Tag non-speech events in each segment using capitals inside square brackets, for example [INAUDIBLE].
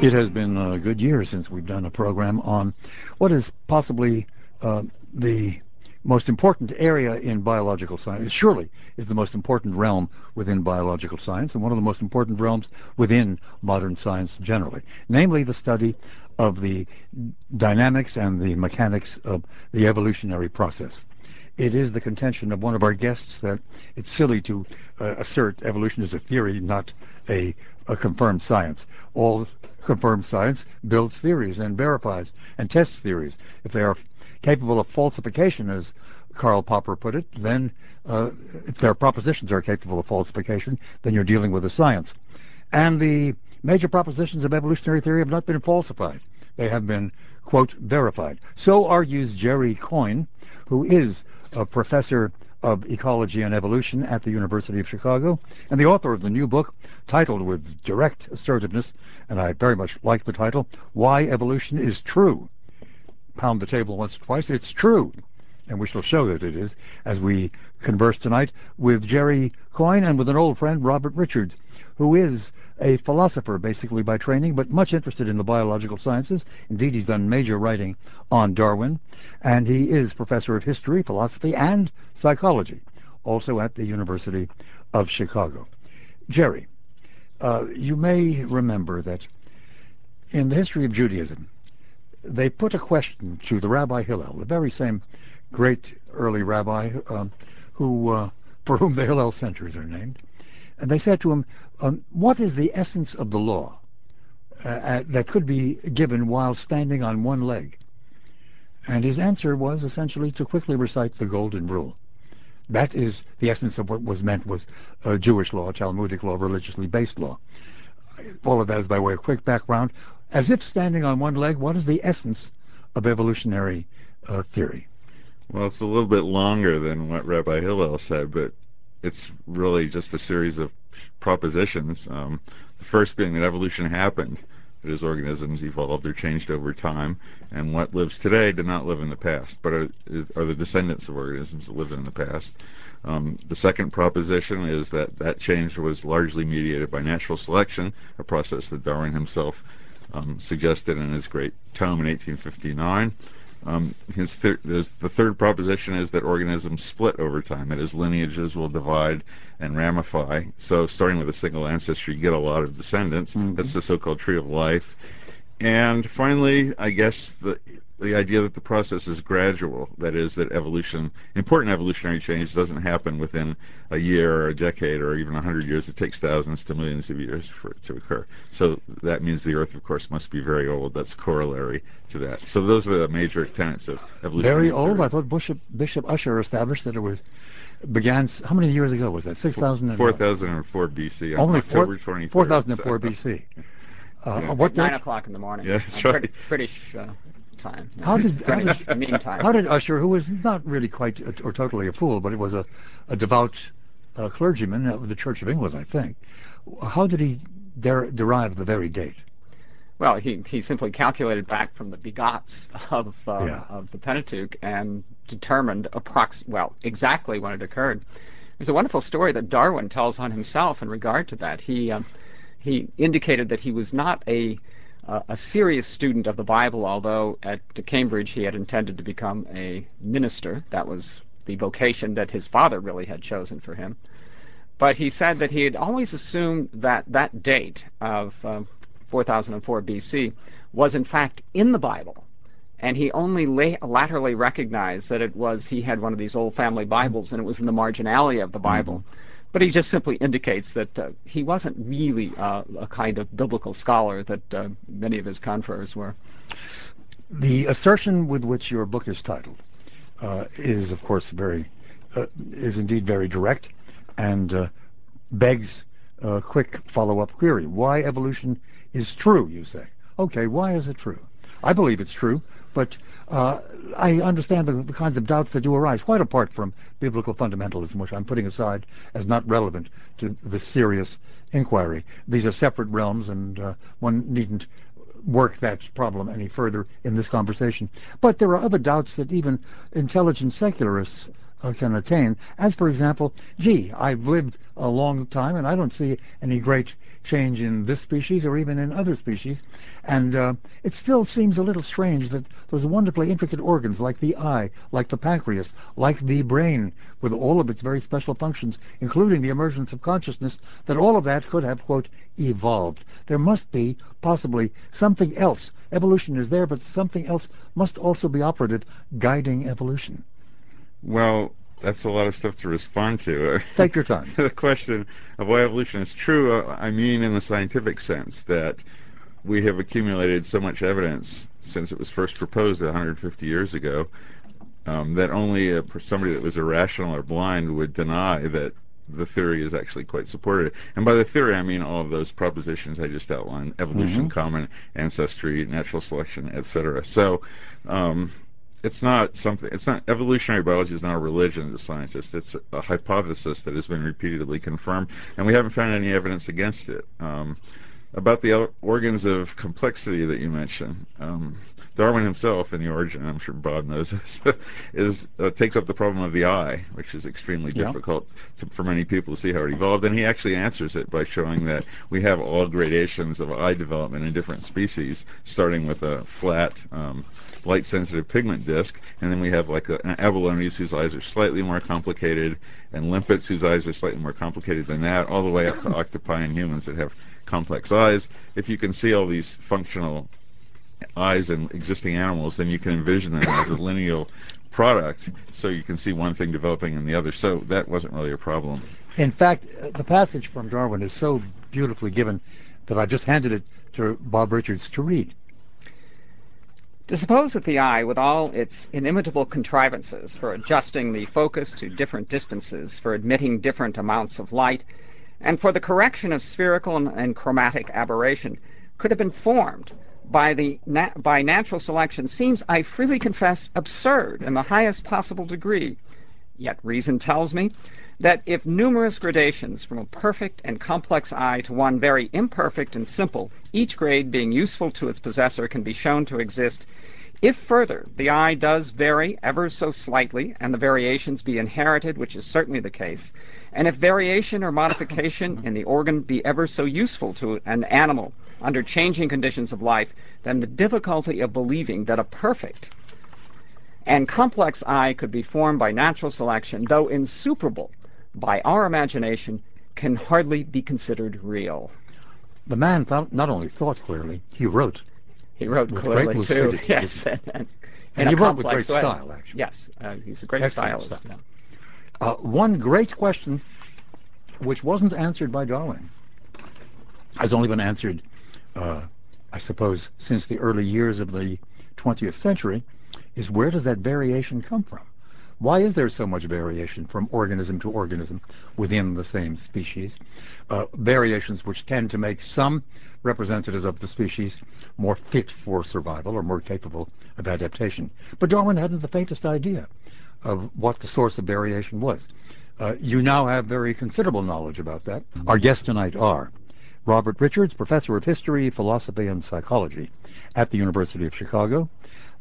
It has been a good year since we've done a program on what is possibly uh, the most important area in biological science. Surely is the most important realm within biological science and one of the most important realms within modern science generally, namely the study of the dynamics and the mechanics of the evolutionary process it is the contention of one of our guests that it's silly to uh, assert evolution is a theory, not a, a confirmed science. All confirmed science builds theories and verifies and tests theories. If they are capable of falsification, as Karl Popper put it, then uh, if their propositions are capable of falsification, then you're dealing with a science. And the major propositions of evolutionary theory have not been falsified. They have been, quote, verified. So argues Jerry Coyne, who is a professor of ecology and evolution at the University of Chicago, and the author of the new book titled with direct assertiveness, and I very much like the title, Why Evolution is True. Pound the table once or twice. It's true. And we shall show that it is as we converse tonight with Jerry Coyne and with an old friend, Robert Richards, who is a philosopher basically by training, but much interested in the biological sciences. Indeed, he's done major writing on Darwin, and he is professor of history, philosophy, and psychology, also at the University of Chicago. Jerry, uh, you may remember that in the history of Judaism, they put a question to the Rabbi Hillel, the very same great early rabbi um, who, uh, for whom the Hillel Centers are named. And they said to him, um, what is the essence of the law uh, uh, that could be given while standing on one leg? And his answer was essentially to quickly recite the Golden Rule. That is the essence of what was meant was uh, Jewish law, Talmudic law, religiously based law. All of that is by way of quick background. As if standing on one leg, what is the essence of evolutionary theory? Well, it's a little bit longer than what Rabbi Hillel said, but it's really just a series of propositions. Um, the first being that evolution happened, that as organisms evolved or changed over time, and what lives today did not live in the past, but are, are the descendants of organisms that lived in the past. Um, the second proposition is that that change was largely mediated by natural selection, a process that Darwin himself um, suggested in his great tome in 1859. Um, his thir- the third proposition is that organisms split over time. That is, lineages will divide and ramify. So, starting with a single ancestry, you get a lot of descendants. Mm-hmm. That's the so-called tree of life. And finally, I guess the the idea that the process is gradual, that is, that evolution, important evolutionary change doesn't happen within a year or a decade or even a hundred years. It takes thousands to millions of years for it to occur. So that means the Earth, of course, must be very old. That's corollary to that. So those are the major tenets of evolution. Very old? Theory. I thought Bishop, Bishop Ussher established that it was began, how many years ago was that? 6,000? 4004 BC. Only October 24th. 4004 [LAUGHS] BC. Uh, yeah. What nine o'clock in the morning. Yeah, that's right. British uh, time. How did [LAUGHS] how did, meantime. how did Ussher, who was not really quite a, or totally a fool, but it was a, a devout uh, clergyman of the Church of England, I think, how did he der- derive the very date? Well, he, he simply calculated back from the begots of uh, yeah. of the Pentateuch and determined approx well exactly when it occurred. There's a wonderful story that Darwin tells on himself in regard to that. He uh, he indicated that he was not a a serious student of the Bible, although at Cambridge he had intended to become a minister. That was the vocation that his father really had chosen for him. But he said that he had always assumed that that date of uh, 4004 BC was in fact in the Bible. And he only la- latterly recognized that it was, he had one of these old family Bibles and it was in the marginalia of the Bible. Mm-hmm but he just simply indicates that uh, he wasn't really uh, a kind of biblical scholar that uh, many of his confreres were. The assertion with which your book is titled is, of course, very is indeed very direct, and begs a quick follow-up query: Why evolution is true? You say. Okay, why is it true? I believe it's true, but uh, I understand the, the, kinds of doubts that do arise, quite apart from biblical fundamentalism, which I'm putting aside as not relevant to the serious inquiry. These are separate realms, and uh, one needn't work that problem any further in this conversation. But there are other doubts that even intelligent secularists uh, can attain. As, for example, gee, I've lived a long time and I don't see any great change in this species or even in other species. And uh, it still seems a little strange that those wonderfully intricate organs like the eye, like the pancreas, like the brain, with all of its very special functions, including the emergence of consciousness, that all of that could have, quote, evolved. There must be possibly something else. Evolution is there, but something else must also be operated guiding evolution. Well, that's a lot of stuff to respond to. [LAUGHS] Take your time. the question of why evolution is true, uh, I mean in the scientific sense that we have accumulated so much evidence since it was first proposed 150 years ago um, that only a, somebody that was irrational or blind would deny that the theory is actually quite supported. And by the theory, I mean all of those propositions I just outlined: evolution, mm-hmm. common ancestry, natural selection, etc. So. Um, it's not something. It's not evolutionary biology is not a religion to scientists. It's a hypothesis that has been repeatedly confirmed, and we haven't found any evidence against it. Um, about the organs of complexity that you mentioned, um, Darwin himself, in the Origin, I'm sure Bob knows this, [LAUGHS] is uh, takes up the problem of the eye, which is extremely yeah. difficult to, for many people to see how it evolved, and he actually answers it by showing that we have all gradations of eye development in different species, starting with a flat. Um, light-sensitive pigment disc, and then we have like a, an abalones whose eyes are slightly more complicated, and limpets whose eyes are slightly more complicated than that, all the way up to [CLEARS THROAT] octopi and humans that have complex eyes. If you can see all these functional eyes in existing animals, then you can envision them as a lineal product, so you can see one thing developing in the other. So that wasn't really a problem. In fact, the passage from Darwin is so beautifully given that I just handed it to Bob Richards to read. To suppose that the eye, with all its inimitable contrivances for adjusting the focus to different distances, for admitting different amounts of light, and for the correction of spherical and, and chromatic aberration, could have been formed by the by natural selection seems, I freely confess, absurd in the highest possible degree. Yet reason tells me that if numerous gradations from a perfect and complex eye to one very imperfect and simple, each grade being useful to its possessor, can be shown to exist, if further the eye does vary ever so slightly, and the variations be inherited, which is certainly the case, and if variation or modification in the organ be ever so useful to an animal under changing conditions of life, then the difficulty of believing that a perfect and complex eye could be formed by natural selection, though insuperable by our imagination, can hardly be considered real. The man th- not only thought clearly, he wrote. He wrote with clearly great too. [LAUGHS] Yes, and, and, and he wrote with great way. style, actually. Yes, uh, he's a great Excellent stylist. Uh, one great question, which wasn't answered by Darwin, has only been answered, I suppose, since the early years of the 20th century, is where does that variation come from? Why is there so much variation from organism to organism within the same species? Uh, variations which tend to make some representatives of the species more fit for survival or more capable of adaptation. But Darwin hadn't the faintest idea of what the source of variation was. Uh, you now have very considerable knowledge about that. Our guests tonight are Robert Richards, professor of history, philosophy, and psychology at the University of Chicago,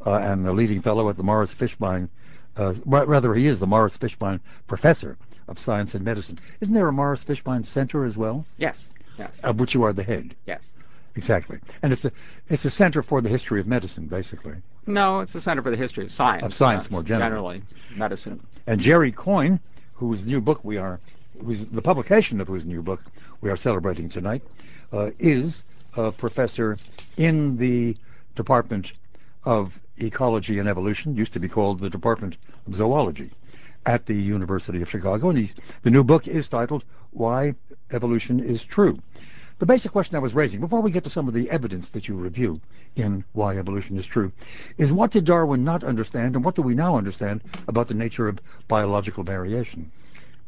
uh, and the leading fellow at the Morris Fishbein uh, rather, he is the Morris Fishbein Professor of Science and Medicine. Isn't there a Morris Fishbein Center as well? Yes, yes. Of which you are the head. Yes. Exactly. And it's a, it's a center for the history of medicine, basically. No, it's a center for the history of science. Of science, more generally. Generally, medicine. And Jerry Coyne, whose new book we are, the publication of whose new book we are celebrating tonight, uh, is a professor in the Department of Ecology and Evolution, used to be called the Department of Zoology at the University of Chicago. And the new book is titled Why Evolution is True. The basic question I was raising, before we get to some of the evidence that you review in Why Evolution is True, is what did Darwin not understand and what do we now understand about the nature of biological variation?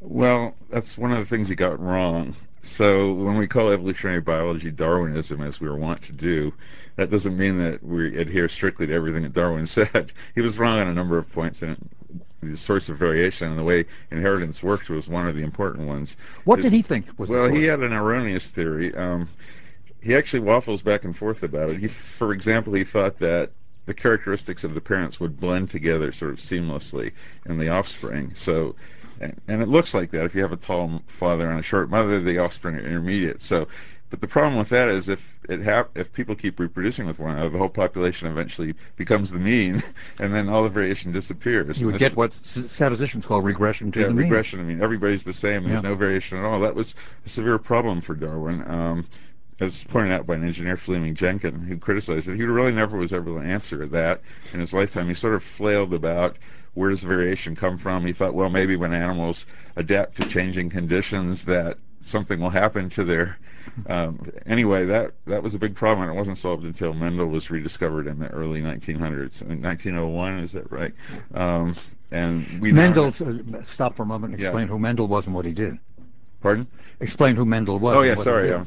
Well, that's one of the things he got wrong. So when we call evolutionary biology Darwinism, as we were wont to do, that doesn't mean that we adhere strictly to everything that Darwin [LAUGHS] said. He was wrong on a number of points, and the source of variation and the way inheritance worked was one of the important ones. What did he think was well? He had an erroneous theory. Um, he actually waffles back and forth about it. He, for example, he thought that the characteristics of the parents would blend together sort of seamlessly in the offspring. So, and, it looks like that if you have a tall father and a short mother, the offspring are intermediate. So, but the problem with that is if it hap- if people keep reproducing with one another, the whole population eventually becomes the mean, [LAUGHS] and then all the variation disappears. You would get what statisticians call regression to yeah, the mean. regression. I mean, everybody's the same. There's yeah. no variation at all. That was a severe problem for Darwin. Um, as pointed out by an engineer, Fleming Jenkin, who criticized it, he really never was able to answer that in his lifetime. He sort of flailed about where does variation come from. He thought, well, maybe when animals adapt to changing conditions, that something will happen to their. Um, anyway, that that was a big problem, and it wasn't solved until Mendel was rediscovered in the early 1900s. In 1901, is that right? Um, and we Mendel. Uh, stop for a moment. And explain yeah. who Mendel was and what he did. Pardon? Explain who Mendel was. Oh yeah, sorry, I'm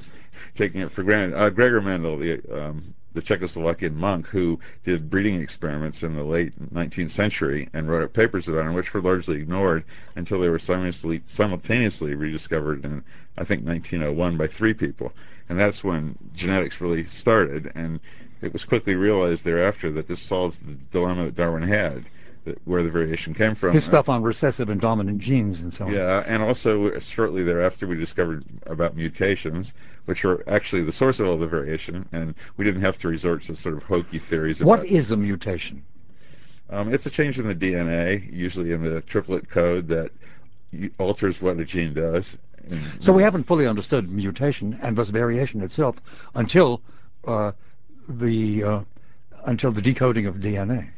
taking it for granted. Uh, Gregor Mendel, the um, the Czechoslovakian monk who did breeding experiments in the late 19th century and wrote up papers about them, which were largely ignored until they were simultaneously, simultaneously rediscovered in, I think, 1901 by three people. And that's when genetics really started. And it was quickly realized thereafter that this solves the dilemma that Darwin had where the variation came from. His stuff on recessive and dominant genes and so on. Yeah, and also shortly thereafter we discovered about mutations, which are actually the source of all the variation, and we didn't have to resort to sort of hokey theories. What is a mutation? Um, it's a change in the DNA, usually in the triplet code that alters what a gene does. so we haven't fully understood mutation and thus variation itself until uh, the uh, until the decoding of DNA.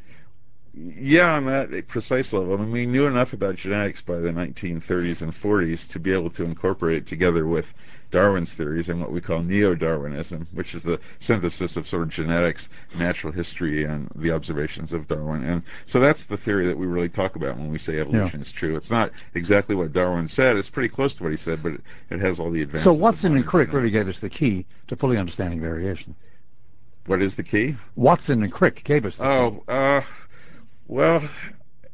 Yeah, on that precise level. I mean, we knew enough about genetics by the 1930s and 40s to be able to incorporate it together with Darwin's theories and what we call neo-Darwinism, which is the synthesis of sort of genetics, natural history, and the observations of Darwin. And so that's the theory that we really talk about when we say evolution yeah. is true. It's not exactly what Darwin said. It's pretty close to what he said, but it, it has all the advances. So Watson and Crick really gave us the key to fully understanding variation. What is the key? Watson and Crick gave us the oh, key. Oh, uh, well,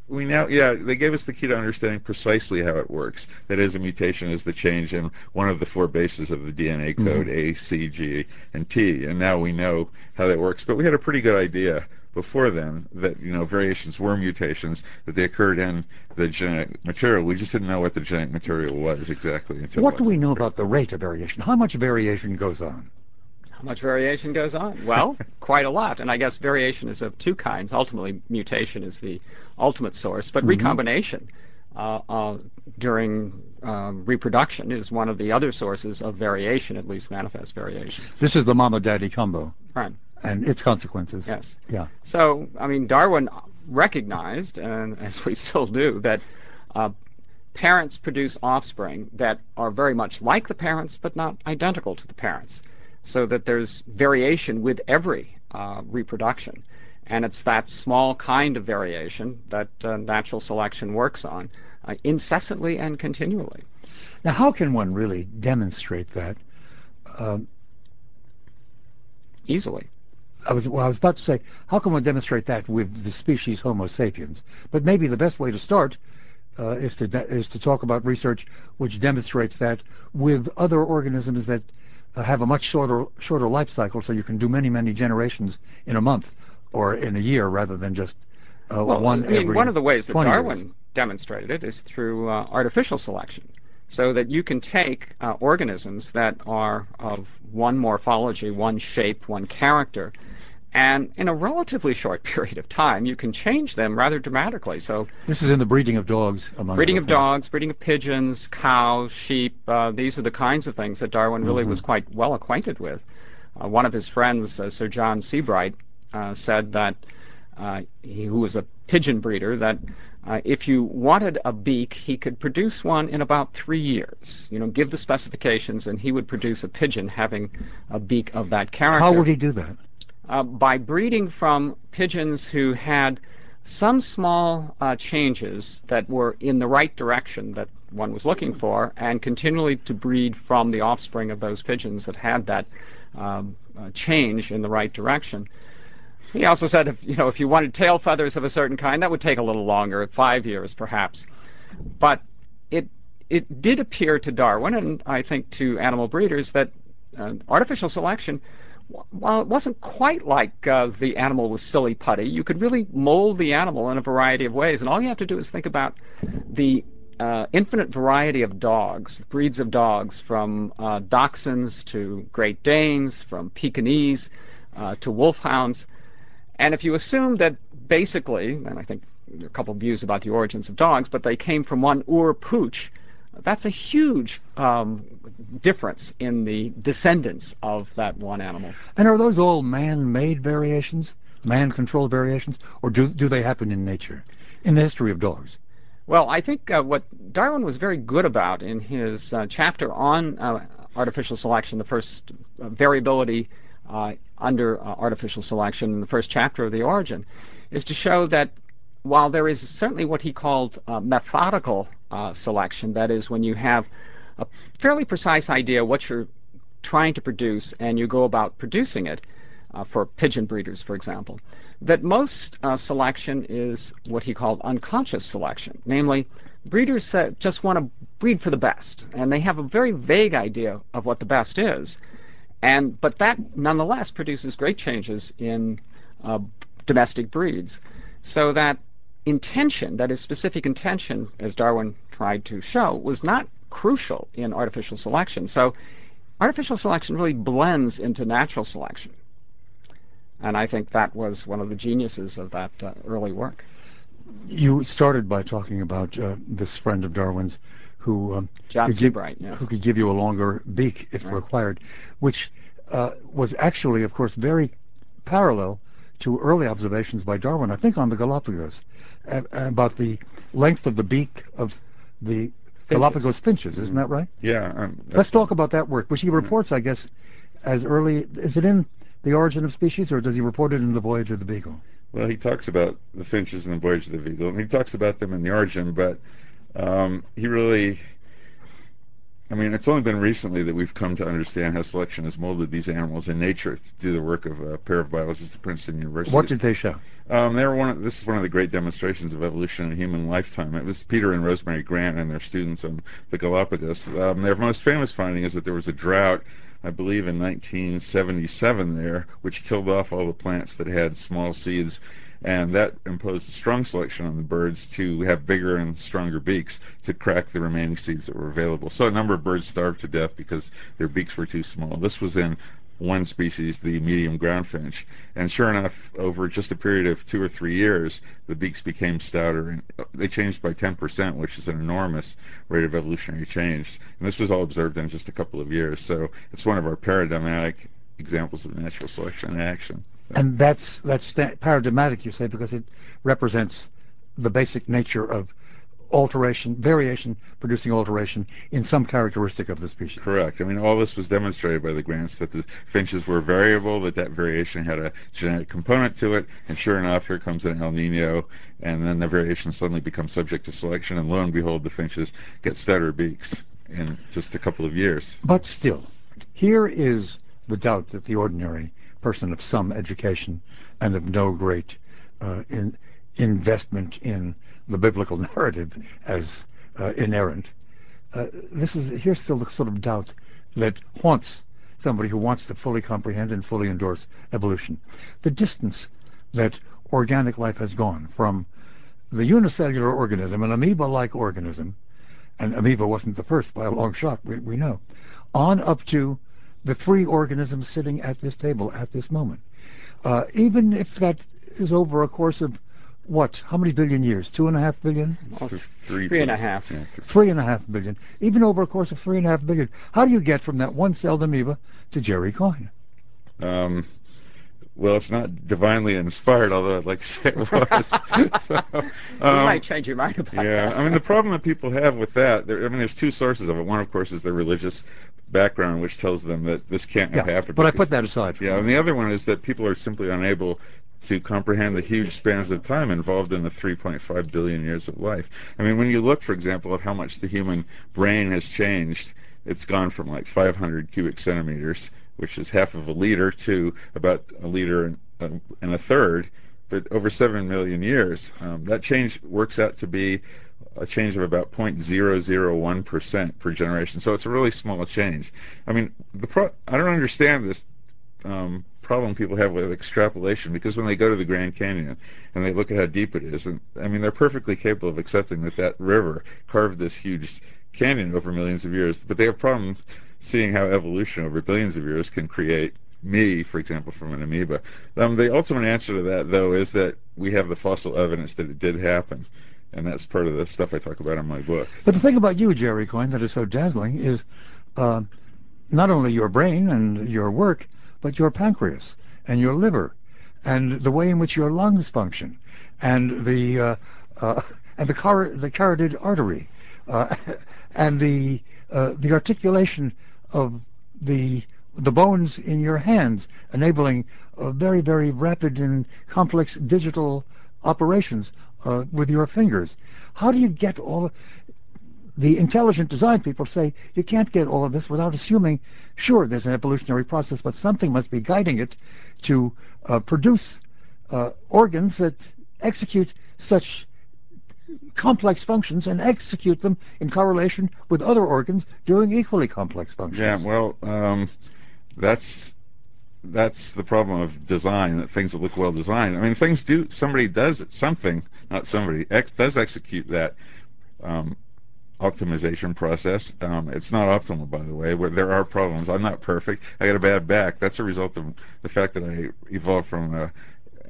we now, yeah, they gave us the key to understanding precisely how it works. That is, a mutation is the change in one of the four bases of the DNA code, mm-hmm. A, C, G, and T. And now we know how that works. But we had a pretty good idea before then that you know variations were mutations that they occurred in the genetic material. We just didn't know what the genetic material was exactly. Until what do we know about the rate of variation? How much variation goes on? How much variation goes on? Well, [LAUGHS] quite a lot. And I guess variation is of two kinds. Ultimately, mutation is the ultimate source, but mm-hmm. recombination uh, uh, during um, reproduction is one of the other sources of variation, at least manifest variation. This is the mama daddy combo. Right. And its consequences. Yes. Yeah. So, I mean, Darwin recognized, and [LAUGHS] as we still do, that uh, parents produce offspring that are very much like the parents, but not identical to the parents so that there's variation with every uh, reproduction. And it's that small kind of variation that uh, natural selection works on uh, incessantly and continually. Now, how can one really demonstrate that? Um, Easily. I was well, I was about to say, how can one demonstrate that with the species Homo sapiens? But maybe the best way to start uh, is to is to talk about research which demonstrates that with other organisms that have a much shorter shorter life cycle, so you can do many many generations in a month or in a year rather than just uh, well, one. I mean, one of the ways that Darwin years. demonstrated it is through uh, artificial selection, so that you can take uh, organisms that are of one morphology, one shape, one character, and in a relatively short [LAUGHS] period of time, you can change them rather dramatically. So this is in the breeding of dogs, breeding of dogs, breeding of pigeons, cows, sheep. Uh, these are the kinds of things that Darwin really mm-hmm. was quite well acquainted with. Uh, one of his friends, uh, Sir John Sebright, said that he, who was a pigeon breeder, that if you wanted a beak, he could produce one in about three years. You know, give the specifications, and he would produce a pigeon having a beak of that character. How would he do that? Uh, by breeding from pigeons who had some small uh, changes that were in the right direction that one was looking for, and continually to breed from the offspring of those pigeons that had that um, uh, change in the right direction. He also said, if you know, if you wanted tail feathers of a certain kind, that would take a little longer, five years perhaps. But it it did appear to Darwin, and I think to animal breeders, that artificial selection while it wasn't quite like uh, the animal was silly putty, you could really mold the animal in a variety of ways. And all you have to do is think about the uh, infinite variety of dogs, breeds of dogs, from uh, dachshunds to Great Danes, from Pekingese uh, to wolfhounds. And if you assume that basically, and I think there are a couple of views about the origins of dogs, but they came from one Ur pooch, that's a huge um, difference in the descendants of that one animal. And are those all man-made variations, man-controlled variations, or do, do they happen in nature, in the history of dogs? Well, I think uh, what Darwin was very good about in his uh, chapter on uh, artificial selection, the first uh, variability uh, under uh, artificial selection, in the first chapter of The Origin, is to show that while there is certainly what he called methodical selection, that is, when you have a fairly precise idea what you're trying to produce and you go about producing it, for pigeon breeders, for example, that most uh, selection is what he called unconscious selection. Namely, breeders uh, just want to breed for the best, and they have a very vague idea of what the best is. And but that nonetheless produces great changes in uh, domestic breeds, so that intention, that is specific intention, as Darwin tried to show, was not crucial in artificial selection. So artificial selection really blends into natural selection. And I think that was one of the geniuses of that uh, early work. You started by talking about uh, this friend of Darwin's who um, John could Sebright, give, yes. who could give you a longer beak if required, which uh, was actually, of course, very parallel to early observations by Darwin, I think on the Galapagos, a- about the length of the beak of the Galapagos finches. Isn't that right? Yeah. Um, Let's talk about that work, which he reports, I guess, as early. Is it in the Origin of Species, or does he report it in the Voyage of the Beagle? Well, he talks about the finches in the Voyage of the Beagle, and he talks about them in the Origin, but um, he really. I mean, it's only been recently that we've come to understand how selection has molded these animals in nature through the work of a pair of biologists at Princeton University. What did they show? Um, they were one. Of, this is one of the great demonstrations of evolution in a human lifetime. It was Peter and Rosemary Grant and their students on the Galapagos. Um, their most famous finding is that there was a drought, I believe, in 1977 there, which killed off all the plants that had small seeds, and that imposed a strong selection on the birds to have bigger and stronger beaks to crack the remaining seeds that were available. So a number of birds starved to death because their beaks were too small. This was in one species, the medium ground finch. And sure enough, over just a period of two or three years, the beaks became stouter and uh, they changed by 10%, which is an enormous rate of evolutionary change. And this was all observed in just a couple of years. So it's one of our paradigmatic examples of natural selection in action. And that's that's paradigmatic, you say, because it represents the basic nature of alteration, variation producing alteration in some characteristic of the species. Correct. I mean, all this was demonstrated by the grants that the finches were variable, that that variation had a genetic component to it, and sure enough, here comes an El Nino, and then the variation suddenly becomes subject to selection, and lo and behold, the finches get stouter beaks in just a couple of years. But still, here is the doubt that the ordinary person of some education and of no great uh, in, investment in the biblical [LAUGHS] narrative as uh, inerrant. Uh, this is here's still the sort of doubt that haunts somebody who wants to fully comprehend and fully endorse evolution. The distance that organic life has gone from the unicellular organism, an amoeba-like organism, and amoeba wasn't the first by a long shot, we, we know, on up to the three organisms sitting at this table at this moment. Uh, even if that is over a course of what? How many billion years? Two and a half billion? Th- three, three and a plus. half. Yeah, th- Three and a half billion. Even over a course of three and a half billion. How do you get from that one-celled amoeba to Jerry Coyne? Um, well, it's not divinely inspired, although I'd like to say it was. [LAUGHS] So, [LAUGHS] you um, might change your mind about yeah, that. I mean the problem that people have with that, there, I mean, there's two sources of it. One, of course, is their religious background, which tells them that this can't have happened. but I put that aside. Yeah, and the other one is that people are simply unable to comprehend the huge spans of time involved in the 3.5 billion years of life. I mean, when you look, for example, at how much the human brain has changed, it's gone from like 500 cubic centimeters, which is half of a liter, to about a liter and, uh, and a third. But over 7 million years, um, that change works out to be a change of about 0.001% per generation. So it's a really small change. I mean, the pro- I don't understand this um, problem people have with extrapolation because when they go to the Grand Canyon and they look at how deep it is, and I mean they're perfectly capable of accepting that that river carved this huge canyon over millions of years, but they have problems seeing how evolution over billions of years can create me, for example, from an amoeba. Um, the ultimate answer to that, though, is that we have the fossil evidence that it did happen. And that's part of the stuff I talk about in my book. But the thing about you, Jerry Coyne, that is so dazzling is uh, not only your brain and your work, but your pancreas and your liver and the way in which your lungs function and the uh, uh, and the, car- the carotid artery uh, [LAUGHS] and the uh, the articulation of the the bones in your hands, enabling very very rapid and complex digital operations uh, with your fingers. How do you get all? the intelligent design people say you can't get all of this without assuming, sure, there's an evolutionary process, but something must be guiding it to uh, produce uh, organs that execute such complex functions and execute them in correlation with other organs doing equally complex functions. Yeah, well, um, that's that's the problem of design that things that look well designed. I mean, things do. Somebody does something, not somebody. X does execute that um, optimization process. Um, it's not optimal, by the way. But there are problems. I'm not perfect. I got a bad back. That's a result of the fact that I evolved from an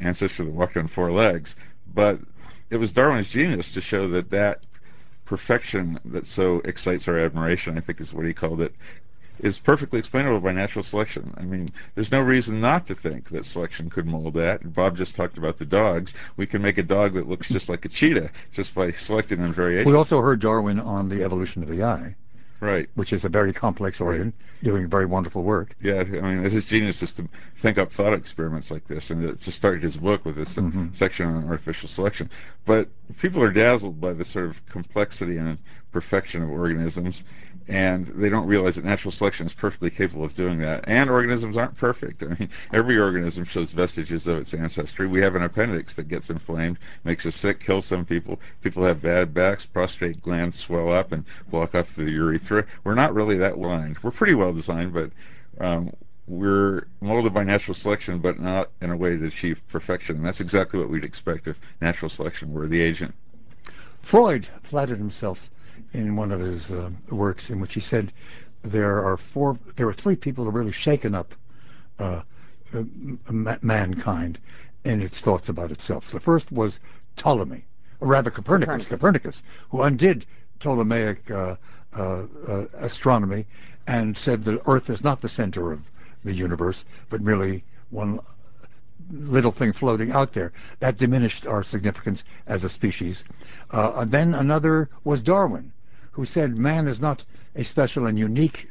ancestor that walked on four legs. But it was Darwin's genius to show that that perfection that so excites our admiration, I think is what he called it, is perfectly explainable by natural selection. I mean, there's no reason not to think that selection could mold that. Bob just talked about the dogs. We can make a dog that looks just like a cheetah just by selecting on variation. We also heard Darwin on the evolution of the eye. Right. Which is a very complex organ, right. doing very wonderful work. Yeah, I mean, his genius is to think up thought experiments like this, and to start his book with this mm-hmm. section on artificial selection. But people are dazzled by the sort of complexity and perfection of organisms, and they don't realize that natural selection is perfectly capable of doing that. And organisms aren't perfect. [LAUGHS] I mean, every organism shows vestiges of its ancestry. We have an appendix that gets inflamed, makes us sick, kills some people. People have bad backs, prostate glands swell up and block off the urethra. We're not really that blind. We're pretty well designed, but um, we're molded by natural selection, but not in a way to achieve perfection. And that's exactly what we'd expect if natural selection were the agent. Freud flattered himself in one of his uh, works in which he said there are four, there are three people who really shaken up uh, uh, mankind in its thoughts about itself. The first was Ptolemy, or rather Copernicus, Copernicus, Copernicus who undid Ptolemaic uh, uh, uh, astronomy and said that Earth is not the center of the universe, but merely one little thing floating out there. That diminished our significance as a species. Uh, then another was Darwin, who said man is not a special and unique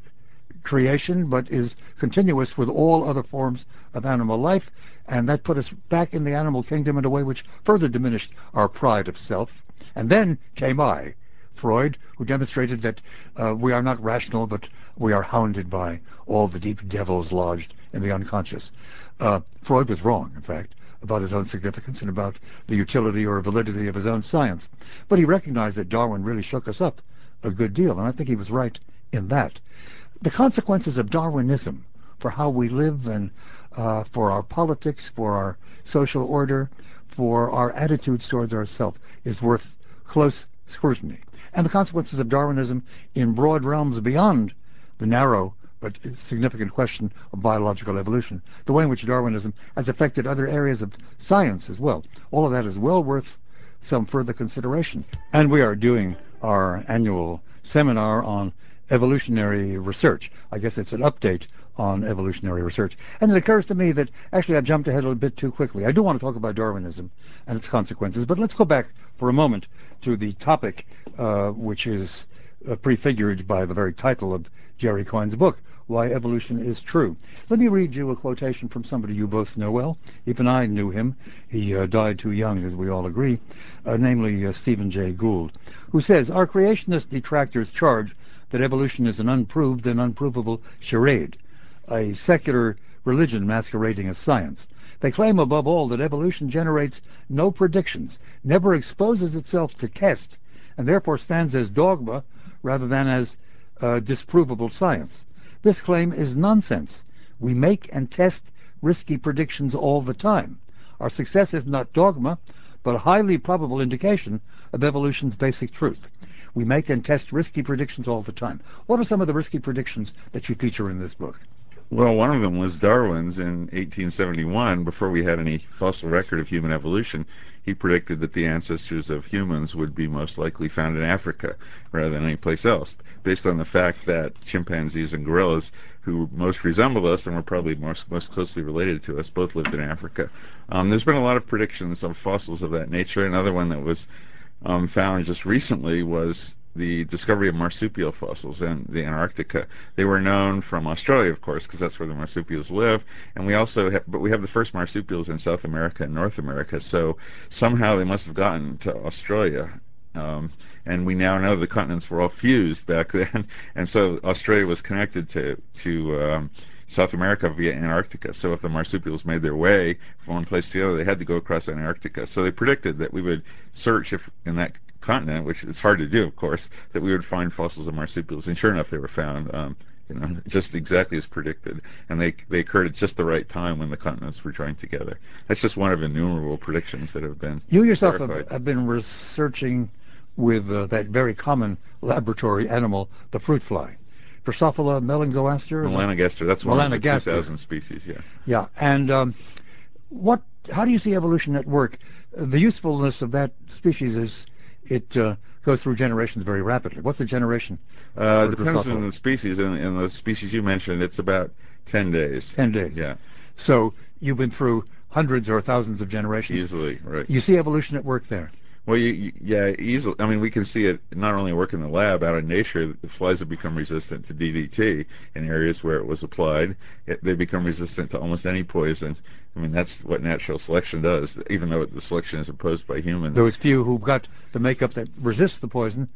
creation, but is continuous with all other forms of animal life, and that put us back in the animal kingdom in a way which further diminished our pride of self. And then came I, Freud, who demonstrated that uh, we are not rational, but we are hounded by all the deep devils lodged in the unconscious. Uh, Freud was wrong, in fact, about his own significance and about the utility or validity of his own science. But he recognized that Darwin really shook us up a good deal, and I think he was right in that. The consequences of Darwinism for how we live and uh, for our politics, for our social order, for our attitudes towards ourselves is worth close scrutiny and the consequences of Darwinism in broad realms beyond the narrow but significant question of biological evolution, the way in which Darwinism has affected other areas of science as well. All of that is well worth some further consideration. And we are doing our annual seminar on evolutionary research. I guess it's an update on evolutionary research. And it occurs to me that actually I jumped ahead a little bit too quickly. I do want to talk about Darwinism and its consequences, but let's go back for a moment to the topic uh, which is uh, prefigured by the very title of Jerry Coyne's book, Why Evolution is True. Let me read you a quotation from somebody you both know well. Even I knew him. He uh, died too young, as we all agree, uh, namely uh, Stephen Jay Gould, who says, Our creationist detractors charge that evolution is an unproved and unprovable charade a secular religion masquerading as science. They claim, above all, that evolution generates no predictions, never exposes itself to test, and therefore stands as dogma rather than as uh, disprovable science. This claim is nonsense. We make and test risky predictions all the time. Our success is not dogma, but a highly probable indication of evolution's basic truth. We make and test risky predictions all the time. What are some of the risky predictions that you feature in this book? Well, one of them was Darwin's in 1871. Before we had any fossil record of human evolution, he predicted that the ancestors of humans would be most likely found in Africa rather than any place else, based on the fact that chimpanzees and gorillas, who most resemble us and were probably most, most closely related to us, both lived in Africa. Um, there's been a lot of predictions of fossils of that nature. Another one that was um, found just recently was the discovery of marsupial fossils in the Antarctica. They were known from Australia, of course, because that's where the marsupials live. And we also, have, but we have the first marsupials in South America and North America. So somehow they must have gotten to Australia. Um, and we now know the continents were all fused back [LAUGHS] then, and so Australia was connected to to um, South America via Antarctica. So if the marsupials made their way from one place to the other, they had to go across Antarctica. So they predicted that we would search if in that continent, which it's hard to do, of course, that we would find fossils of marsupials. And sure enough, they were found. Um, you know, just exactly as predicted, and they they occurred at just the right time when the continents were joined together. That's just one of innumerable predictions that have been. You yourself have, have, been researching with uh, that very common laboratory animal, the fruit fly. Drosophila melanogaster. Melanogaster. That's one of the 2,000 species. Yeah. Yeah, and um, what? How do you see evolution at work? The usefulness of that species is it uh, goes through generations very rapidly. What's the generation? Uh, depends on the species. In, in the species you mentioned, it's about 10 days. 10 days. Yeah. So you've been through hundreds or thousands of generations. Easily, right. You see evolution at work there. Well, you, you, yeah, easily. I mean, we can see it not only work in the lab, out in nature. The flies have become resistant to DDT in areas where it was applied. It, they become resistant to almost any poison. I mean, that's what natural selection does. Even though the selection is imposed by humans. Those few who've got the makeup that resists the poison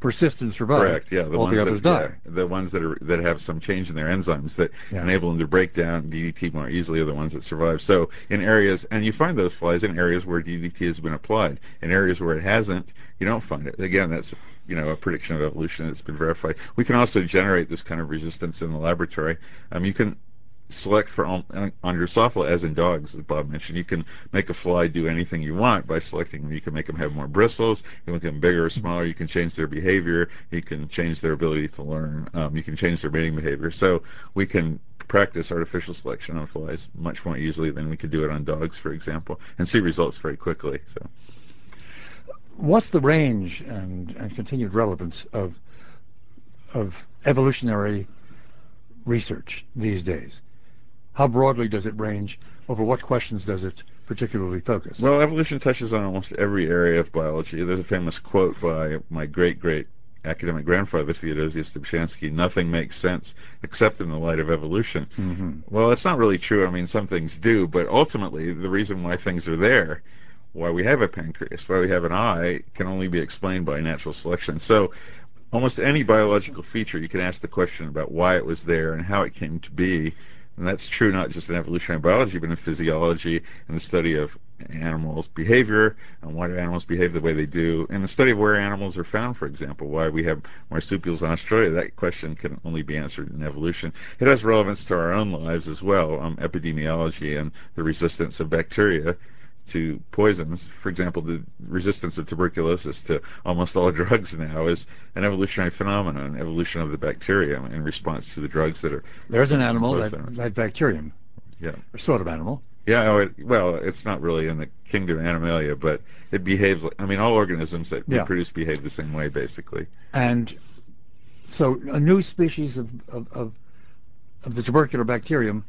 persist and survive. Correct. Yeah. The All the others that, die. Yeah, the ones that are that have some change in their enzymes that yeah. enable them to break down DDT more easily are the ones that survive. So in areas, and you find those flies in areas where DDT has been applied. In areas where it hasn't, you don't find it. Again, that's you know a prediction of evolution that's been verified. We can also generate this kind of resistance in the laboratory. Um, you can select for on, on Drosophila, as in dogs, as Bob mentioned. You can make a fly do anything you want by selecting them. You can make them have more bristles. You can make them bigger or smaller. You can change their behavior. You can change their ability to learn. Um, you can change their mating behavior. So we can practice artificial selection on flies much more easily than we could do it on dogs, for example, and see results very quickly. So, what's the range and, and continued relevance of of evolutionary research these days? How broadly does it range? Over what questions does it particularly focus? Well, evolution touches on almost every area of biology. There's a famous quote by my great great academic grandfather, Theodosius Dobzhansky, nothing makes sense except in the light of evolution. Mm-hmm. Well, that's not really true. I mean, some things do, but ultimately, the reason why things are there, why we have a pancreas, why we have an eye, can only be explained by natural selection. So, almost any biological feature, you can ask the question about why it was there and how it came to be and that's true not just in evolutionary biology, but in physiology and the study of animals' behavior and why do animals behave the way they do, and the study of where animals are found, for example, why we have marsupials in Australia. That question can only be answered in evolution. It has relevance to our own lives as well, um, epidemiology and the resistance of bacteria to poisons. For example, the resistance of tuberculosis to almost all [LAUGHS] drugs now is an evolutionary phenomenon, an evolution of the bacterium in response to the drugs that are. There's an animal, that, that bacterium. Yeah. A sort of animal. Yeah, oh, it, well, it's not really in the kingdom Animalia, but it behaves like, I mean, all organisms that yeah. reproduce behave the same way, basically. And so a new species of, of, of, of the tubercular bacterium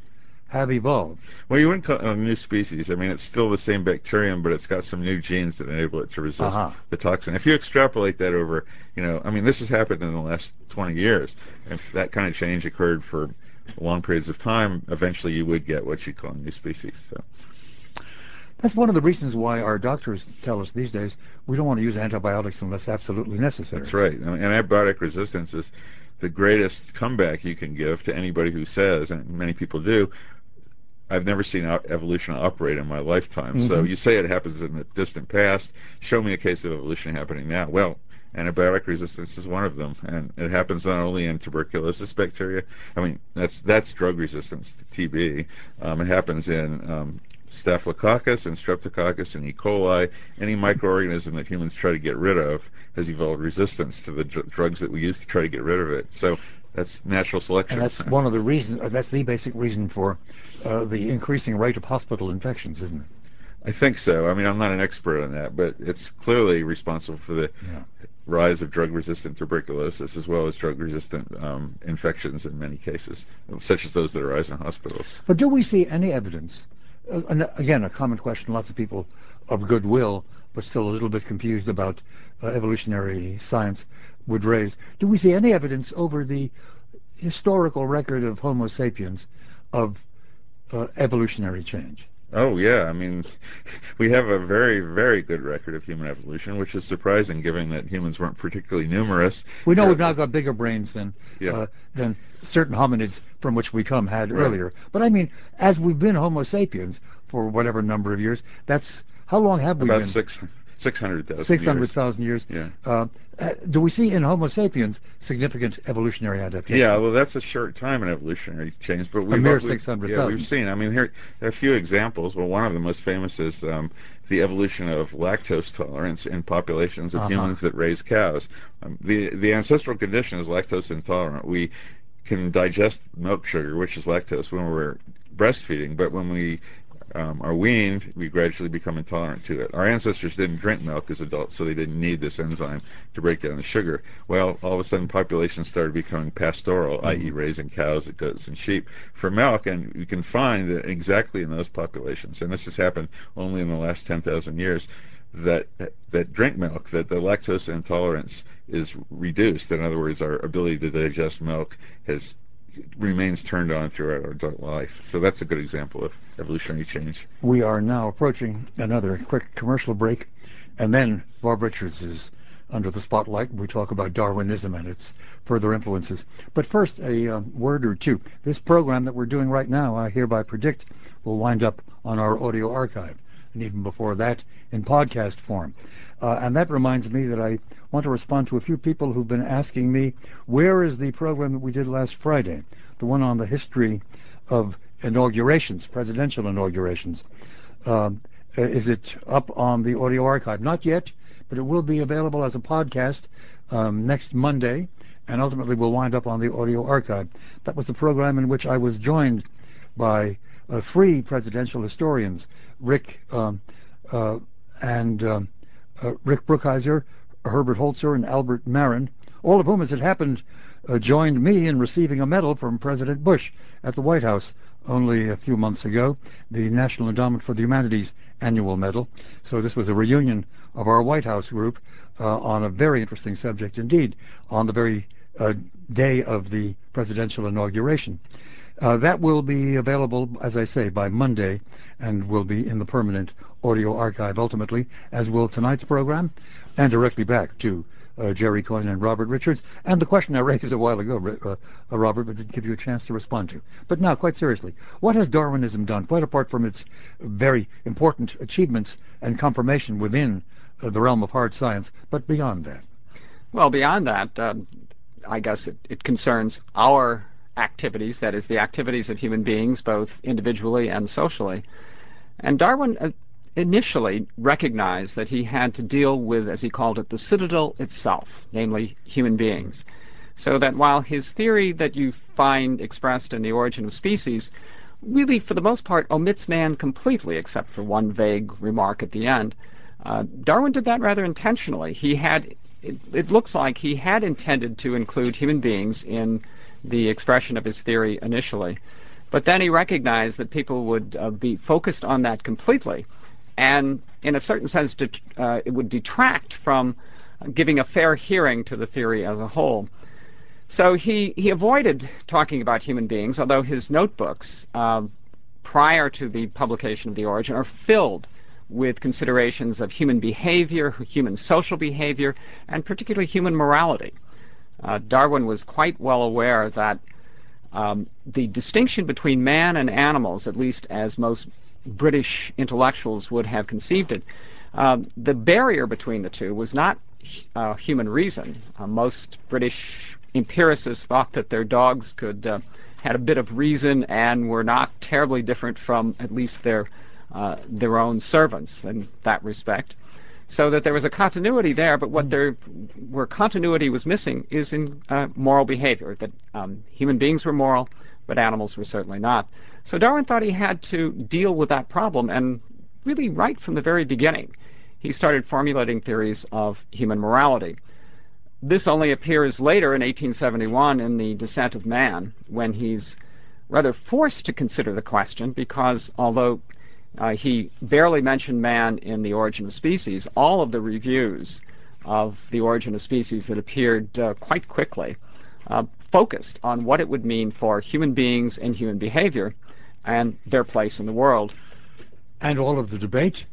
have evolved. Well, you wouldn't call it a new species. I mean, it's still the same bacterium, but it's got some new genes that enable it to resist uh-huh. the toxin. If you extrapolate that over, you know, I mean, this has happened in the last 20 years. If that kind of change occurred for long periods of time, eventually you would get what you call a new species. So. That's one of the reasons why our doctors tell us these days we don't want to use antibiotics unless absolutely necessary. That's right. I mean, antibiotic resistance is the greatest comeback you can give to anybody who says, and many people do, I've never seen evolution operate in my lifetime. Mm-hmm. So you say it happens in the distant past. Show me a case of evolution happening now. Well, antibiotic resistance is one of them, and it happens not only in tuberculosis bacteria. I mean, that's that's drug resistance to TB. Um, it happens in um, Staphylococcus and Streptococcus and E. coli. Any microorganism that humans try to get rid of has evolved resistance to the dr- drugs that we use to try to get rid of it. So that's natural selection. And that's one of the reasons. That's the basic reason for uh, the increasing rate of hospital infections, isn't it? I think so. I mean, I'm not an expert on that, but it's clearly responsible for the yeah. rise of drug-resistant tuberculosis as well as drug-resistant um, infections in many cases, such as those that arise in hospitals. But do we see any evidence? Uh, again, a common question. Lots of people of goodwill, but still a little bit confused about uh, evolutionary science, would raise. Do we see any evidence over the historical record of Homo sapiens of uh, evolutionary change? Oh yeah, I mean, [LAUGHS] we have a very, very good record of human evolution, which is surprising given that humans weren't particularly numerous. We know we've now got bigger brains than yeah. uh, than certain hominids from which we come had right. earlier. But I mean, as we've been Homo sapiens for whatever number of years, that's how long have we been About been? six 600,000 600,000 years. Yeah. Uh, uh, do we see in Homo sapiens significant evolutionary adaptation? Yeah, well, that's a short time in evolutionary change, but we've a mere 600,000. Yeah, we've seen. I mean, here there are a few examples. Well, one of the most famous is um, the evolution of lactose tolerance in populations of uh-huh. humans that raise cows. Um, the the ancestral condition is lactose intolerant. We can digest milk sugar, which is lactose, when we're breastfeeding, but when we um, are weaned, we gradually become intolerant to it. Our ancestors didn't drink milk as adults, so they didn't need this enzyme to break down the sugar. Well, all of a sudden, populations started becoming pastoral, mm-hmm. i.e., raising cows, goats, and sheep for milk, and you can find that exactly in those populations, and this has happened only in the last 10,000 years, that that drink milk, that the lactose intolerance is reduced. In other words, our ability to digest milk has remains turned on throughout our adult life. So that's a good example of evolutionary change. We are now approaching another quick commercial break, and then Bob Richards is under the spotlight. We talk about Darwinism and its further influences. But first, a uh, word or two. This program that we're doing right now, I hereby predict, will wind up on our audio archive, and even before that, in podcast form. Uh, and that reminds me that I want to respond to a few people who've been asking me, where is the program that we did last Friday, the one on the history of inaugurations, presidential inaugurations? Um, is it up on the audio archive? Not yet, but it will be available as a podcast um, next Monday, and ultimately will wind up on the audio archive. That was the program in which I was joined by uh, three presidential historians, Rick um, uh, and um, uh, Rick Brookhiser, Herbert Holzer, and Albert Marrin, all of whom, as it happened, uh, joined me in receiving a medal from President Bush at the White House only a few months ago, the National Endowment for the Humanities annual medal. So this was a reunion of our White House group uh, on a very interesting subject indeed, on the very uh, day of the presidential inauguration. Uh, that will be available, as I say, by Monday and will be in the permanent audio archive ultimately, as will tonight's program, and directly back to uh, Jerry Coyne and Robert Richards. And the question I raised a while ago, uh, Robert, but didn't give you a chance to respond to. But now, quite seriously, what has Darwinism done, quite apart from its very important achievements and confirmation within the realm of hard science, but beyond that? Well, beyond that, um, I guess it, it concerns our activities, that is, the activities of human beings, both individually and socially. And Darwin uh, initially recognized that he had to deal with, as he called it, the citadel itself, namely human beings. So that while his theory that you find expressed in The Origin of Species really, for the most part, omits man completely, except for one vague remark at the end, uh, Darwin did that rather intentionally. He had, it, it looks like he had intended to include human beings in the expression of his theory initially. But then he recognized that people would uh, be focused on that completely, and in a certain sense, det- uh, it would detract from giving a fair hearing to the theory as a whole. So he, he avoided talking about human beings, although his notebooks uh, prior to the publication of The Origin are filled with considerations of human behavior, human social behavior, and particularly human morality. Uh, Darwin was quite well aware that um, the distinction between man and animals, at least as most British intellectuals would have conceived it, um, the barrier between the two was not uh, human reason. Uh, most British empiricists thought that their dogs could had a bit of reason and were not terribly different from at least their their own servants in that respect. So that there was a continuity there, but what mm. there where continuity was missing is in uh, moral behavior. That um, human beings were moral, but animals were certainly not. So Darwin thought he had to deal with that problem, and really right from the very beginning, he started formulating theories of human morality. This only appears later in 1871 in The Descent of Man, when he's rather forced to consider the question because although uh, he barely mentioned man in The Origin of Species, all of the reviews of The Origin of Species that appeared uh, quite quickly uh, focused on what it would mean for human beings and human behavior and their place in the world. And all of the debate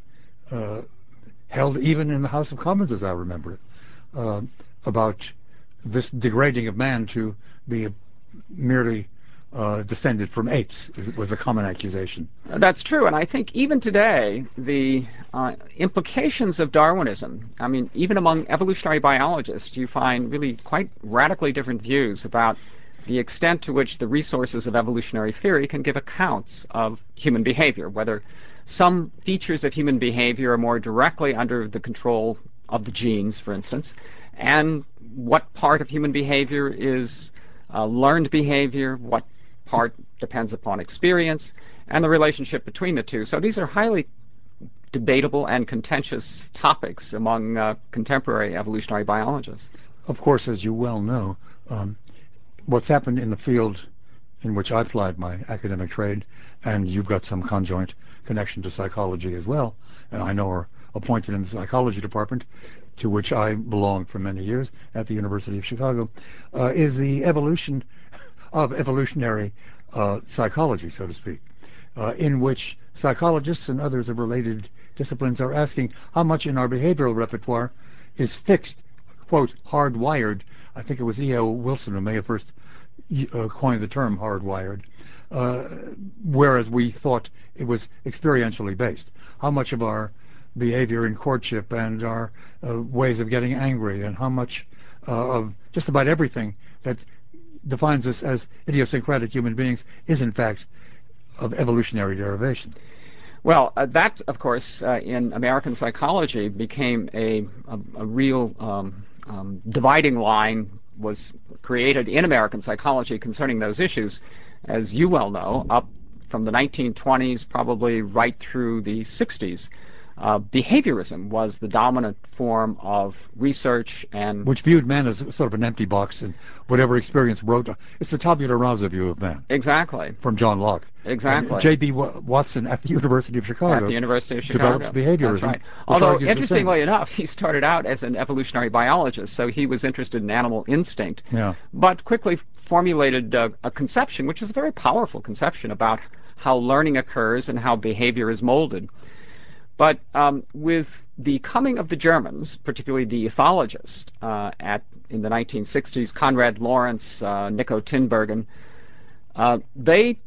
held even in the House of Commons, as I remember it, about this degrading of man to be merely uh, descended from apes was a common accusation. That's true, and I think even today the uh, implications of Darwinism. I mean, even among evolutionary biologists, you find really quite radically different views about the extent to which the resources of evolutionary theory can give accounts of human behavior, whether some features of human behavior are more directly under the control of the genes, for instance, and what part of human behavior is uh, learned behavior, what part depends upon experience, and the relationship between the two. So these are highly debatable and contentious topics among uh, contemporary evolutionary biologists. Of course, as you well know, um, what's happened in the field in which I applied my academic trade, and you've got some conjoint connection to psychology as well, and I know are appointed in the psychology department, to which I belonged for many years at the University of Chicago, uh, is the evolution of evolutionary uh, psychology, so to speak, uh, in which psychologists and others of related disciplines are asking how much in our behavioral repertoire is fixed, quote, hardwired. I think it was E.O. Wilson who may have first uh, coined the term hardwired, uh, whereas we thought it was experientially based. How much of our behavior in courtship and our uh, ways of getting angry and how much uh, of just about everything that defines us as idiosyncratic human beings is in fact of evolutionary derivation. Well, uh, that, of course, uh, in American psychology became a, a, a real um, um, dividing line was created in American psychology concerning those issues, as you well know, up from the 1920s probably right through the 60s uh, behaviorism was the dominant form of research and which viewed man as sort of an empty box and whatever experience wrote it's the tabula rasa view of man. Exactly. From john locke. Exactly. J.b watson at the university of chicago at the university of chicago. develops right. although interestingly enough he started out as an evolutionary biologist so he was interested in animal instinct. Yeah. but quickly formulated uh, a conception which is a very powerful conception about how learning occurs and how behavior is molded but um, with the coming of the Germans, particularly the ethologists uh, at in the 1960s, Konrad Lorenz, uh, Nico Tinbergen, uh, they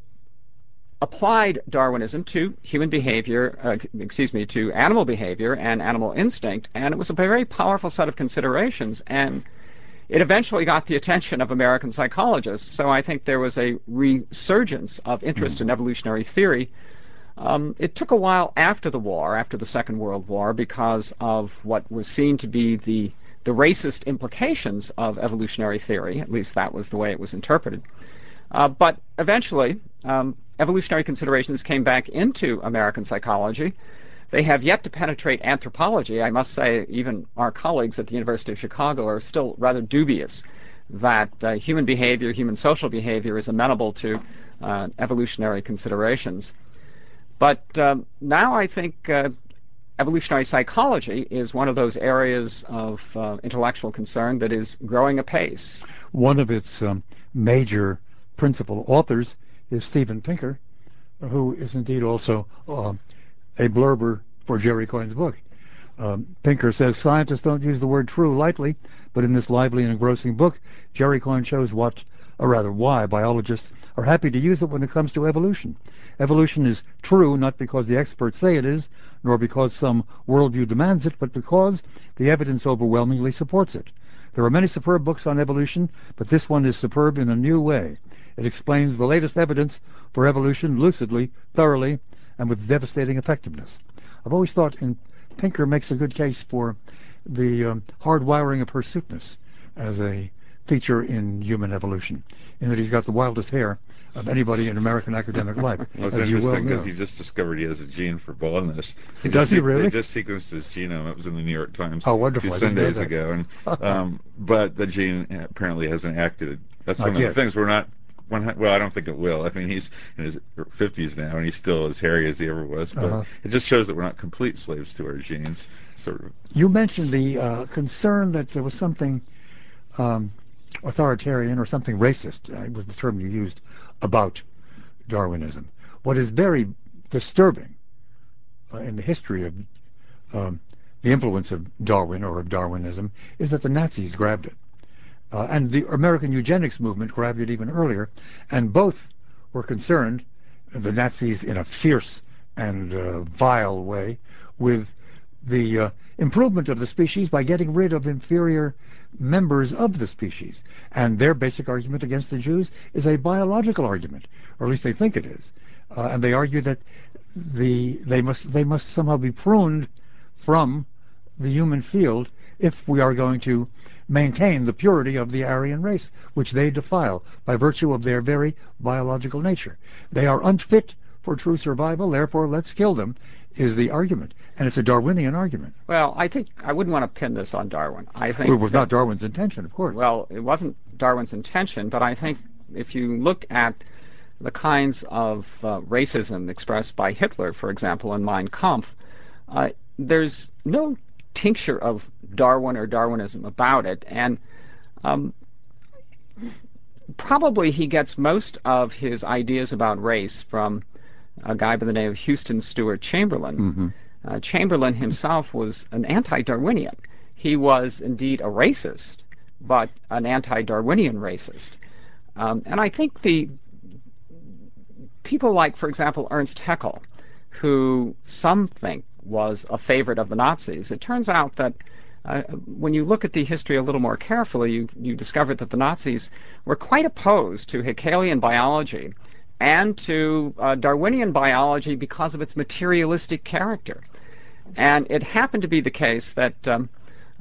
applied Darwinism to human behavior, uh, excuse me, to animal behavior and animal instinct, and it was a very powerful set of considerations, and it eventually got the attention of American psychologists. So I think there was a resurgence of interest mm-hmm. in evolutionary theory um, it took a while after the war, after the Second World War, because of what was seen to be the the racist implications of evolutionary theory. At least that was the way it was interpreted. Uh, but eventually, um, evolutionary considerations came back into American psychology. They have yet to penetrate anthropology. I must say, even our colleagues at the University of Chicago are still rather dubious that uh, human behavior, human social behavior, is amenable to uh, evolutionary considerations. But um, now I think uh, evolutionary psychology is one of those areas of uh, intellectual concern that is growing apace. One of its um, major principal authors is Steven Pinker, who is indeed also uh, a blurber for Jerry Coyne's book. Um, Pinker says scientists don't use the word true lightly, but in this lively and engrossing book, Jerry Coyne shows what or rather why, biologists are happy to use it when it comes to evolution. Evolution is true not because the experts say it is, nor because some worldview demands it, but because the evidence overwhelmingly supports it. There are many superb books on evolution, but this one is superb in a new way. It explains the latest evidence for evolution lucidly, thoroughly, and with devastating effectiveness. I've always thought in Pinker makes a good case for the um, hardwiring of hirsuteness as a feature in human evolution, in that he's got the wildest hair of anybody in American academic [LAUGHS] life. Well, it's as interesting because he just discovered he has a gene for baldness. [LAUGHS] They Does just, he really? They just sequenced his genome. It was in the New York Times Oh, a wonderful. few I didn't Sundays ago, and [LAUGHS] um, but the gene apparently hasn't acted. That's one of the things we're not. One, well, I don't think it will. I mean, he's in his 50s now, and he's still as hairy as he ever was. But Uh-huh. it just shows that we're not complete slaves to our genes, sort of. You mentioned the uh, concern that there was something um, authoritarian or something racist, uh, was the term you used, about Darwinism. What is very disturbing uh, in the history of um, the influence of Darwin or of Darwinism is that the Nazis grabbed it. Uh, and the American eugenics movement grabbed it even earlier, and both were concerned, the Nazis in a fierce and vile way, with the uh, improvement of the species by getting rid of inferior members of the species. And their basic argument against the Jews is a biological argument, or at least they think it is. Uh, and they argue that the they must they must somehow be pruned from the human field if we are going to maintain the purity of the Aryan race, which they defile by virtue of their very biological nature. They are unfit for true survival, therefore let's kill them, is the argument. And it's a Darwinian argument. Well, I think I wouldn't want to pin this on Darwin. I think It was that- not Darwin's intention, of course. Well, it wasn't Darwin's intention, but I think if you look at the kinds of uh, racism expressed by Hitler, for example, in Mein Kampf, uh, there's no tincture of Darwin or Darwinism about it, and um, probably he gets most of his ideas about race from a guy by the name of Houston Stewart Chamberlain. Uh, Chamberlain himself was an anti-Darwinian. He was indeed a racist, but an anti-Darwinian racist. Um, and I think the people like, for example, Ernst Haeckel, who some think was a favorite of the Nazis, it turns out that uh, when you look at the history a little more carefully, you, you discover that the Nazis were quite opposed to Haeckelian biology and to uh, Darwinian biology because of its materialistic character. And it happened to be the case that um,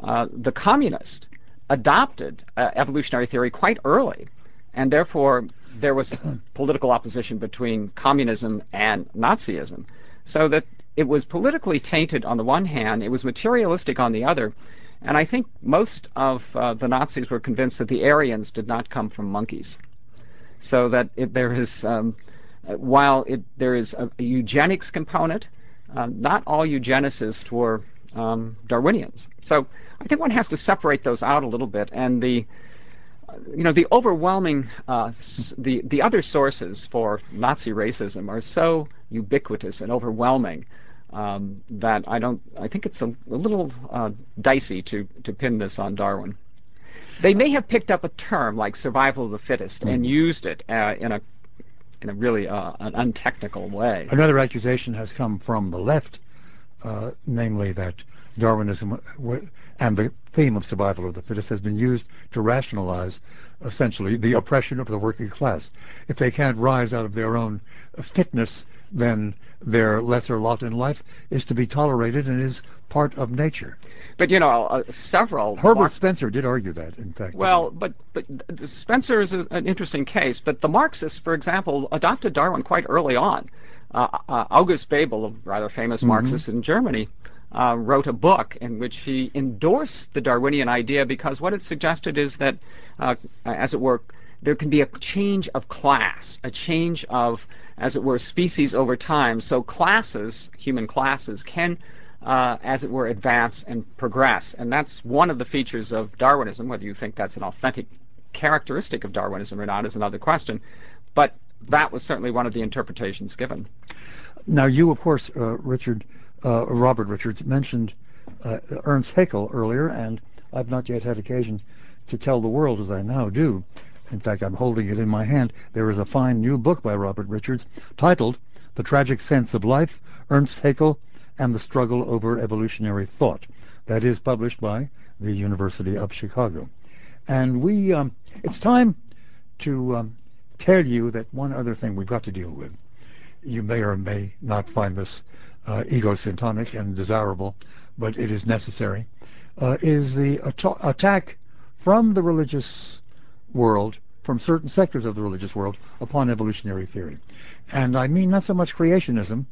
uh, the communist adopted uh, evolutionary theory quite early, and therefore there was [CLEARS THROAT] political opposition between communism and Nazism. So that it was politically tainted on the one hand, it was materialistic on the other, and I think most of uh, the Nazis were convinced that the Aryans did not come from monkeys. So that there is, um, while it, there is a, a eugenics component, um, not all eugenicists were um, Darwinians. So I think one has to separate those out a little bit, and the you know the overwhelming uh, the the other sources for Nazi racism are so ubiquitous and overwhelming um, that I don't I think it's a, a little uh, dicey to to pin this on Darwin. They may have picked up a term like survival of the fittest and used it uh, in a in a really uh, an untechnical way. Another accusation has come from the left, uh, namely that Darwinism and the theme of survival of the fittest has been used to rationalize essentially the oppression of the working class. If they can't rise out of their own fitness, then their lesser lot in life is to be tolerated and is part of nature. But you know, uh, several Herbert Mar- Spencer did argue that, in fact. Well, but but Spencer is a, an interesting case. But the Marxists, for example, adopted Darwin quite early on. Uh, uh, August Bebel, a rather famous Marxist in Germany, wrote a book in which he endorsed the Darwinian idea because what it suggested is that, uh, as it were, there can be a change of class, a change of, as it were, species over time. So classes, human classes, can uh, as it were, advance and progress. And that's one of the features of Darwinism. Whether you think that's an authentic characteristic of Darwinism or not is another question. But that was certainly one of the interpretations given. Now, you, of course, uh, Richard, uh, Robert Richards, mentioned uh, Ernst Haeckel earlier, and I've not yet had occasion to tell the world, as I now do, in fact, I'm holding it in my hand. There is a fine new book by Robert Richards titled The Tragic Sense of Life, Ernst Haeckel and the Struggle Over Evolutionary Thought. That is published by the University of Chicago. And we, um, it's time to um, tell you that one other thing we've got to deal with. You may or may not find this uh, egocentric and desirable, but it is necessary, uh, is the at- attack from the religious world, from certain sectors of the religious world, upon evolutionary theory. And I mean not so much creationism,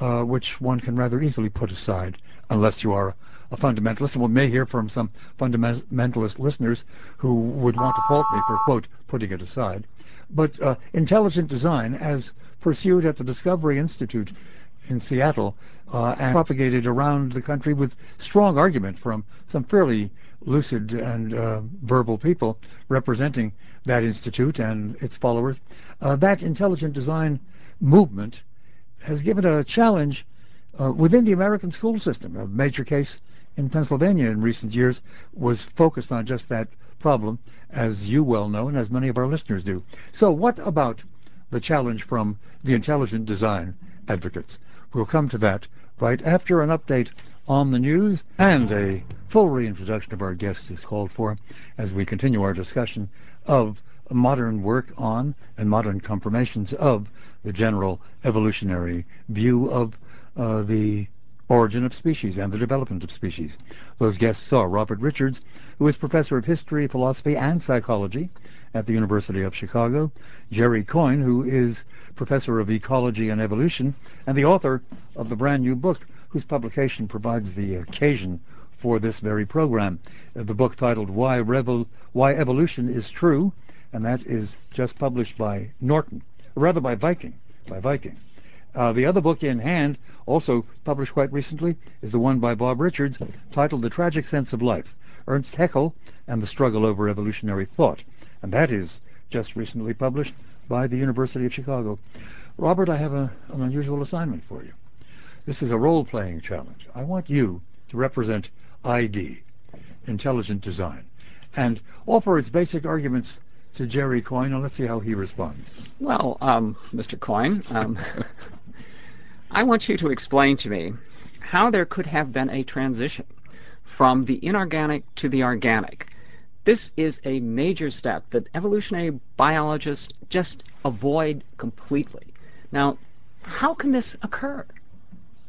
uh, which one can rather easily put aside unless you are a fundamentalist. And we may hear from some fundamentalist listeners who would want to fault me for, quote, putting it aside. But uh, intelligent design, as pursued at the Discovery Institute in Seattle uh, and propagated around the country with strong argument from some fairly lucid and uh, verbal people representing that institute and its followers. Uh, that intelligent design movement has given a challenge within the American school system. A major case in Pennsylvania in recent years was focused on just that problem, as you well know and as many of our listeners do. So what about the challenge from the intelligent design advocates? We'll come to that right after an update on the news and a full reintroduction of our guests is called for as we continue our discussion of modern work on and modern confirmations of the general evolutionary view of uh, the origin of species and the development of species. Those guests are Robert Richards, who is professor of history, philosophy, and psychology at the University of Chicago, Jerry Coyne, who is professor of ecology and evolution, and the author of the brand new book, whose publication provides the occasion for this very program. Uh, the book titled Why, Revol- Why Evolution is True, and that is just published by Norton, or rather by Viking, by Viking. Uh, the other book in hand, also published quite recently, is the one by Bob Richards, titled The Tragic Sense of Life, Ernst Haeckel and the Struggle Over Evolutionary Thought. And that is just recently published by the University of Chicago. Robert, I have a, an unusual assignment for you. This is a role-playing challenge. I want you to represent ID, intelligent design, and offer its basic arguments to Jerry Coyne, and let's see how he responds. Well, um, Mr. Coyne, um, [LAUGHS] I want you to explain to me how there could have been a transition from the inorganic to the organic. This is a major step that evolutionary biologists just avoid completely. Now, how can this occur?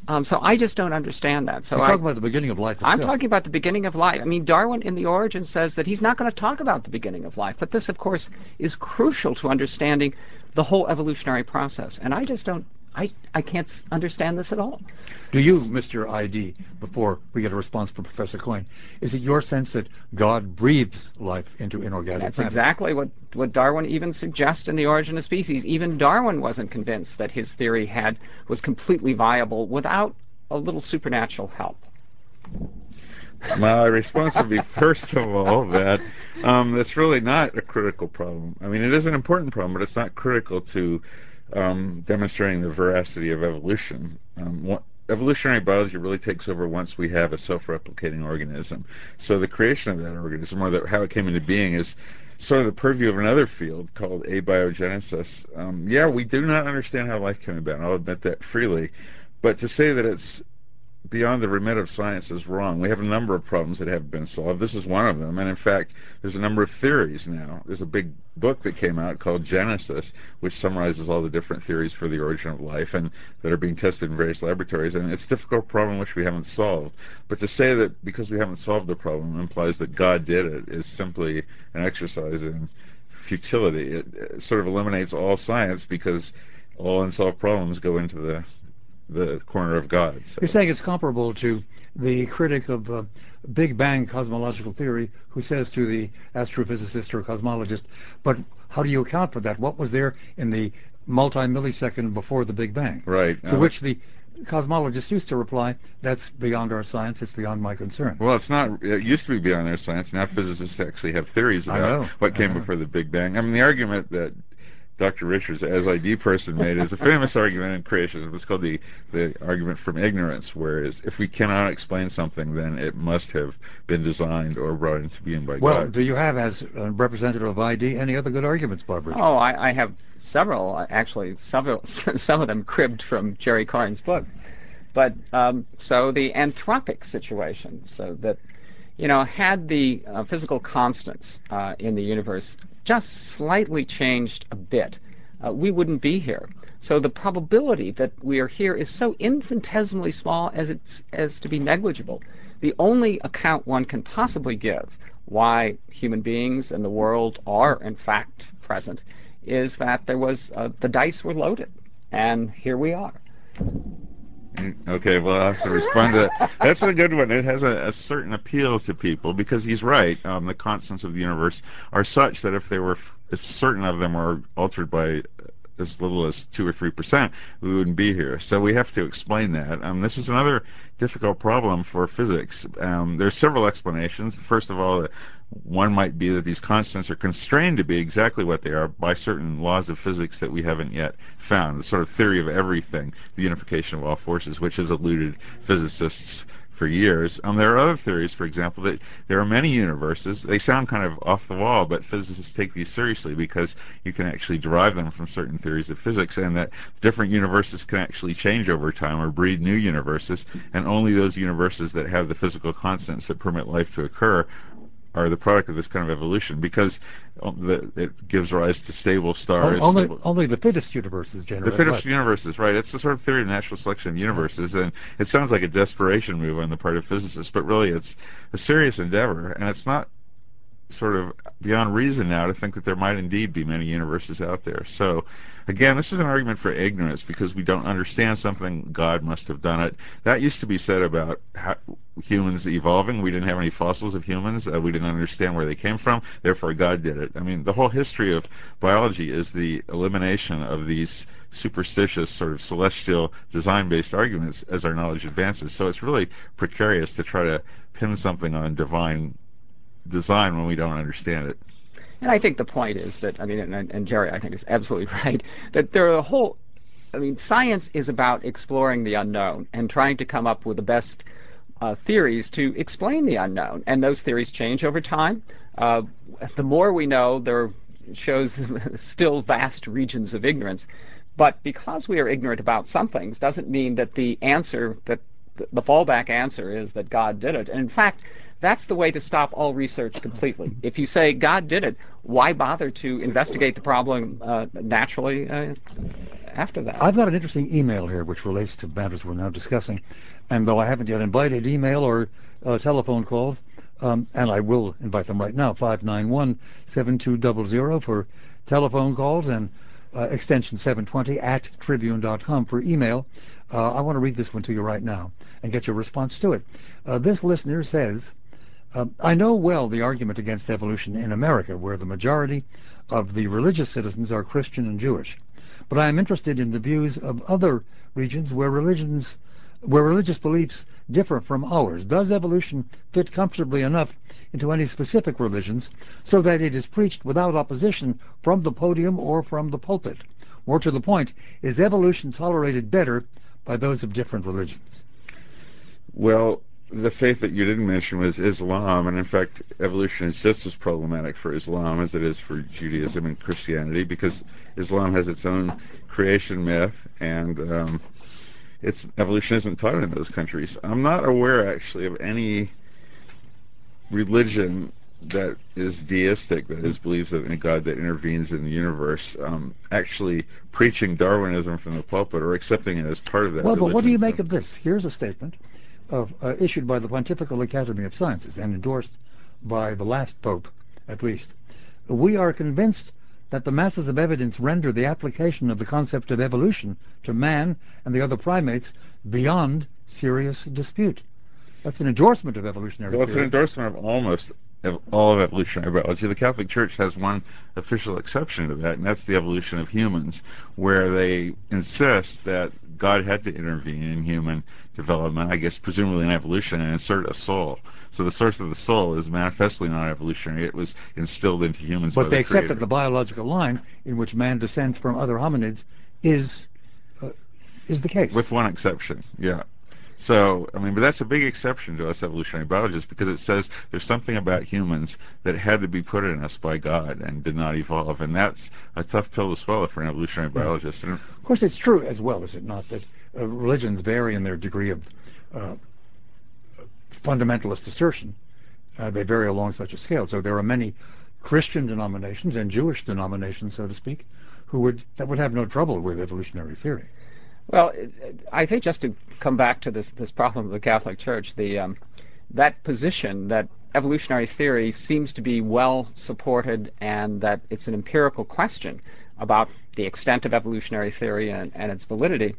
Um, so I just don't understand that. So You're I, talking about the beginning of life itself. I'm talking about the beginning of life. I mean, Darwin in The Origin says that he's not going to talk about the beginning of life, but this, of course, is crucial to understanding the whole evolutionary process. And I just don't I, I can't understand this at all. Do you, Mr. ID, before we get a response from Professor Coyne, is it your sense that God breathes life into inorganic That's matter? exactly what, what Darwin even suggests in The Origin of Species. Even Darwin wasn't convinced that his theory had was completely viable without a little supernatural help. My response would be [LAUGHS] first of all that um, that's really not a critical problem. I mean, it is an important problem, but it's not critical to um, demonstrating the veracity of evolution. Um, what, evolutionary biology really takes over once we have a self-replicating organism. So the creation of that organism, or the, how it came into being, is sort of the purview of another field called abiogenesis. Um, yeah, we do not understand how life came about. I'll admit that freely. But to say that it's beyond the remit of science is wrong. We have a number of problems that haven't been solved. This is one of them. And in fact, there's a number of theories now. There's a big book that came out called Genesis, which summarizes all the different theories for the origin of life and that are being tested in various laboratories. And it's a difficult problem which we haven't solved. But to say that because we haven't solved the problem implies that God did it is simply an exercise in futility. It, it sort of eliminates all science because all unsolved problems go into the the corner of God. So. You're saying it's comparable to the critic of uh, Big Bang cosmological theory who says to the astrophysicist or cosmologist, but how do you account for that? What was there in the multi-millisecond before the Big Bang? Right. To which the cosmologist used to reply, that's beyond our science, it's beyond my concern. Well, it's not, it used to be beyond their science. Now physicists actually have theories about what came before the Big Bang. I mean, the argument that Dr. Richards, as ID person, made is a famous argument in creationism. It's called the, the argument from ignorance, whereas if we cannot explain something, then it must have been designed or brought into being by well, God. Well, do you have, as a representative of ID, any other good arguments, Barbara? Oh, I, I have several, actually, several, [LAUGHS] some of them cribbed from Jerry Coyne's book. But um, so the anthropic situation, so that you know, had the uh, physical constants uh, in the universe just slightly changed a bit, uh, we wouldn't be here. So the probability that we are here is so infinitesimally small as it's as to be negligible. The only account one can possibly give why human beings and the world are in fact present is that there was the dice were loaded, and here we are. Okay, well, I have to respond to that. That's a good one. It has a, a certain appeal to people because he's right. Um, the constants of the universe are such that if they were, if certain of them were altered by as little as two or three percent, we wouldn't be here. So we have to explain that. Um, this is another difficult problem for physics. Um, there's several explanations. First of all, one might be that these constants are constrained to be exactly what they are by certain laws of physics that we haven't yet found. The sort of theory of everything, the unification of all forces, which has eluded physicists for years. Um, there are other theories, for example, that there are many universes. They sound kind of off the wall, but physicists take these seriously because you can actually derive them from certain theories of physics, and that different universes can actually change over time or breed new universes, and only those universes that have the physical constants that permit life to occur are the product of this kind of evolution because the, it gives rise to stable stars. Only, stable, only the fittest universes generate The fittest life. universes, right. It's the sort of theory of natural selection of universes, and it sounds like a desperation move on the part of physicists, but really it's a serious endeavor, and it's not sort of beyond reason now to think that there might indeed be many universes out there. So, again, this is an argument for ignorance because we don't understand something. God must have done it. That used to be said about humans evolving. We didn't have any fossils of humans. Uh, we didn't understand where they came from. Therefore, God did it. I mean, the whole history of biology is the elimination of these superstitious, sort of celestial, design-based arguments as our knowledge advances. So it's really precarious to try to pin something on divine design when we don't understand it. And I think the point is that I mean, and, and Jerry, I think is absolutely [LAUGHS] right that there are a whole. I mean, science is about exploring the unknown and trying to come up with the best uh, theories to explain the unknown, and those theories change over time. Uh, the more we know, there shows [LAUGHS] still vast regions of ignorance. But because we are ignorant about some things, doesn't mean that the answer that the fallback answer is that God did it. And in fact, that's the way to stop all research completely. If you say God did it, why bother to investigate the problem uh, naturally uh, after that? I've got an interesting email here which relates to matters we're now discussing. And though I haven't yet invited email or uh, telephone calls, um, and I will invite them right now, 591-7200 for telephone calls and uh, extension 720 at tribune.com for email. Uh, I want to read this one to you right now and get your response to it. Uh, this listener says, uh, I know well the argument against evolution in America, where the majority of the religious citizens are Christian and Jewish. But I am interested in the views of other regions where religions where religious beliefs differ from ours. Does evolution fit comfortably enough into any specific religions so that it is preached without opposition from the podium or from the pulpit? More to the point, is evolution tolerated better by those of different religions? Well, the faith that you didn't mention was Islam, and in fact, evolution is just as problematic for Islam as it is for Judaism and Christianity because Islam has its own creation myth, and um, its evolution isn't taught in those countries. I'm not aware, actually, of any religion that is deistic, that is believes in a God that intervenes in the universe, um, actually preaching Darwinism from the pulpit or accepting it as part of that. Well, religion. but what do you make of this? Here's a statement of, uh, issued by the Pontifical Academy of Sciences and endorsed by the last pope, at least. We are convinced that the masses of evidence render the application of the concept of evolution to man and the other primates beyond serious dispute. That's an endorsement of evolutionary Well, it's an endorsement of almost all of evolutionary biology. The Catholic Church has one official exception to that, and that's the evolution of humans, where they insist that God had to intervene in human development, I guess presumably in evolution, and insert a soul. So the source of the soul is manifestly not evolutionary. It was instilled into humans. But they the accept that the biological line in which man descends from other hominids is uh, is the case. With one exception, yeah. So, I mean, but that's a big exception to us evolutionary biologists because it says there's something about humans that had to be put in us by God and did not evolve. And that's a tough pill to swallow for an evolutionary biologist. Yeah. Of course, it's true as well, is it not, that uh, religions vary in their degree of uh, fundamentalist assertion. Uh, they vary along such a scale. So there are many Christian denominations and Jewish denominations, so to speak, who would that would have no trouble with evolutionary theory. Well, I think just to come back to this this problem of the Catholic Church, the um, that position that evolutionary theory seems to be well supported and that it's an empirical question about the extent of evolutionary theory and, and its validity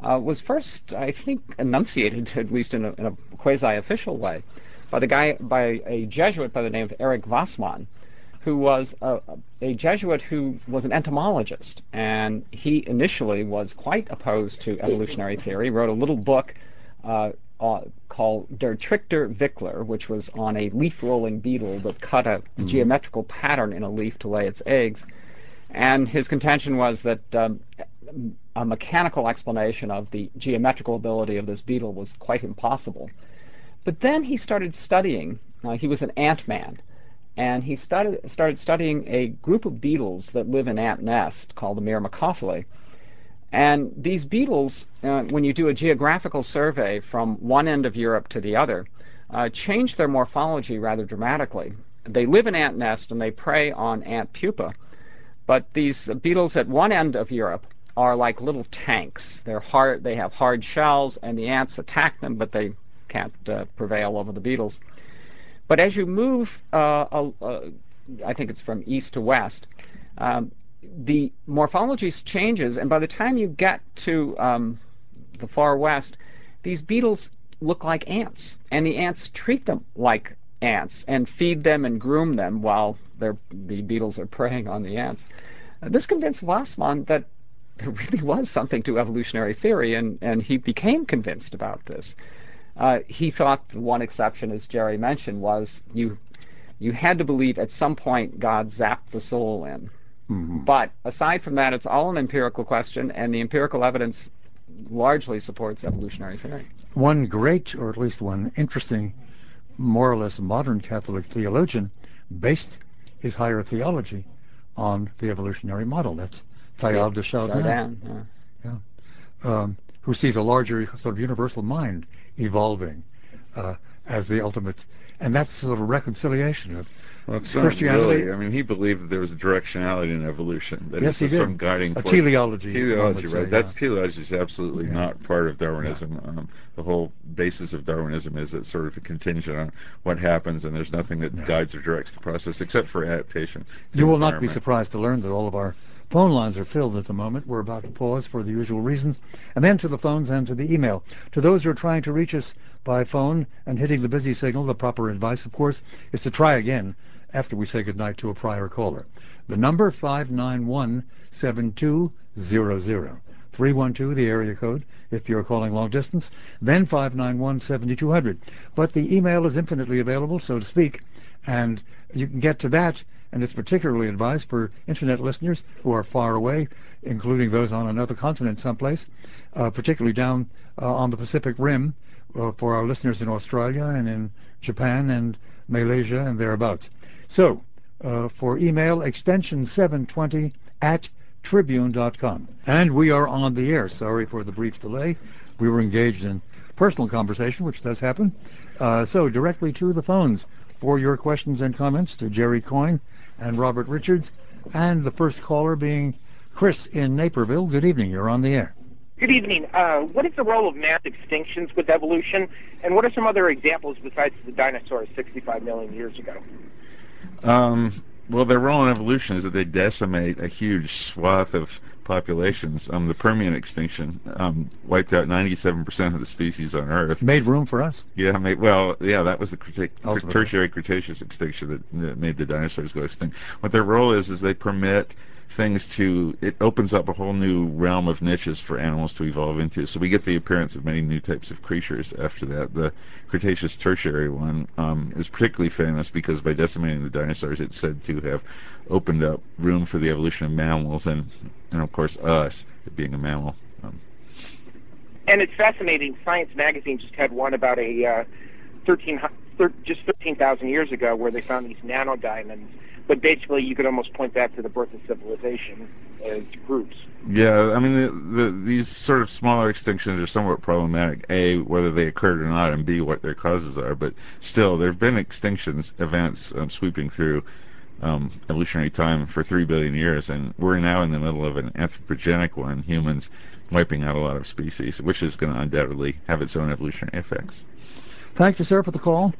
uh, was first, I think, enunciated [LAUGHS] at least in a, in a quasi-official way by the guy by a Jesuit by the name of Erich Wasmann who was a, a, Jesuit who was an entomologist, and he initially was quite opposed to evolutionary theory. Wrote a little book uh, uh, called Der Trichterwickler, which was on a leaf-rolling beetle that cut a mm-hmm. geometrical pattern in a leaf to lay its eggs. And his contention was that um, a mechanical explanation of the geometrical ability of this beetle was quite impossible. But then he started studying. Uh, he was an ant man and he started, started studying a group of beetles that live in ant nests called the Myrmecophila. And these beetles, uh, when you do a geographical survey from one end of Europe to the other, uh, change their morphology rather dramatically. They live in ant nests and they prey on ant pupa, but these beetles at one end of Europe are like little tanks. They're hard, they have hard shells, and the ants attack them, but they can't uh, prevail over the beetles. But as you move, uh, I think it's from east to west, um, the morphology changes, and by the time you get to um, the far west, these beetles look like ants, and the ants treat them like ants and feed them and groom them while the beetles are preying on the ants. Uh, this convinced Wasmann that there really was something to evolutionary theory, and, and he became convinced about this. Uh, he thought the one exception, as Jerry mentioned, was you you had to believe at some point God zapped the soul in. Mm-hmm. But aside from that, it's all an empirical question, and the empirical evidence largely supports evolutionary theory. One great, or at least one interesting, more or less modern Catholic theologian based his higher theology on the evolutionary model. That's Teilhard de Chardin. Chardin yeah. yeah. Um, who sees a larger sort of universal mind evolving uh, as the ultimate, and that's sort of reconciliation of well, Christianity. Really. I mean, he believed that there was a directionality in evolution. That yes, he did. some guiding a teleology. Teleology, right? Say, That's yeah. teleology is absolutely yeah. not part of Darwinism. Yeah. Um, the whole basis of Darwinism is it's sort of a contingent on what happens, and there's nothing that guides or directs the process except for adaptation. You will not be surprised to learn that all of our Phone lines are filled at the moment. We're about to pause for the usual reasons, and then to the phones and to the email. To those who are trying to reach us by phone and hitting the busy signal, the proper advice, of course, is to try again after we say goodnight to a prior caller. The number 591 7200. 312, the area code, if you're calling long distance, then 591 7200. But the email is infinitely available, so to speak, and you can get to that and it's particularly advised for internet listeners who are far away, including those on another continent someplace, uh, particularly down uh, on the Pacific Rim, uh, for our listeners in Australia and in Japan and Malaysia and thereabouts. So, uh, for email, extension 720 at tribune.com. And we are on the air. Sorry for the brief delay. We were engaged in personal conversation, which does happen. Uh, so, directly to the phones for your questions and comments to Jerry Coyne and Robert Richards, and the first caller being Chris in Naperville. Good evening. You're on the air. Good evening. Uh, what is the role of mass extinctions with evolution, and what are some other examples besides the dinosaurs 65 million years ago? Um, well, their role in evolution is that they decimate a huge swath of populations. Um, the Permian extinction um, wiped out 97% of the species on Earth. Made room for us. Yeah, made, well, yeah, that was the tertiary Cretaceous extinction that, that, made the dinosaurs go extinct. What their role is is they permit things to it opens up a whole new realm of niches for animals to evolve into. So we get the appearance of many new types of creatures after that. The Cretaceous Tertiary one um, is particularly famous because by decimating the dinosaurs, it's said to have opened up room for the evolution of mammals and, and of course us being a mammal. Um, and it's fascinating. Science magazine just had one about a uh, 13, thir- just 13,000 years ago where they found these nanodiamonds but basically you could almost point that to the birth of civilization as groups. Yeah, I mean, the, the, these sort of smaller extinctions are somewhat problematic. A, whether they occurred or not, and B, what their causes are. But still, there have been extinctions events um, sweeping through um, evolutionary time for three billion years, and we're now in the middle of an anthropogenic one, humans wiping out a lot of species, which is going to undoubtedly have its own evolutionary effects. Thank you, sir, for the call.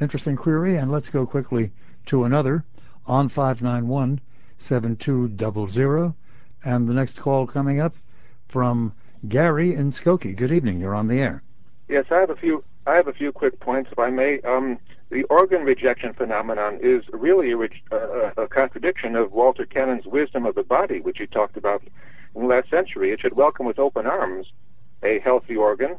Interesting query, and let's go quickly to another on 591 7200. And the next call coming up from Gary in Skokie. Good evening. You're on the air. Yes, I have a few. I have a few quick points, if I may. Um, the organ rejection phenomenon is really a, uh, a, contradiction of Walter Cannon's wisdom of the body, which he talked about in the last century. It should welcome with open arms a healthy organ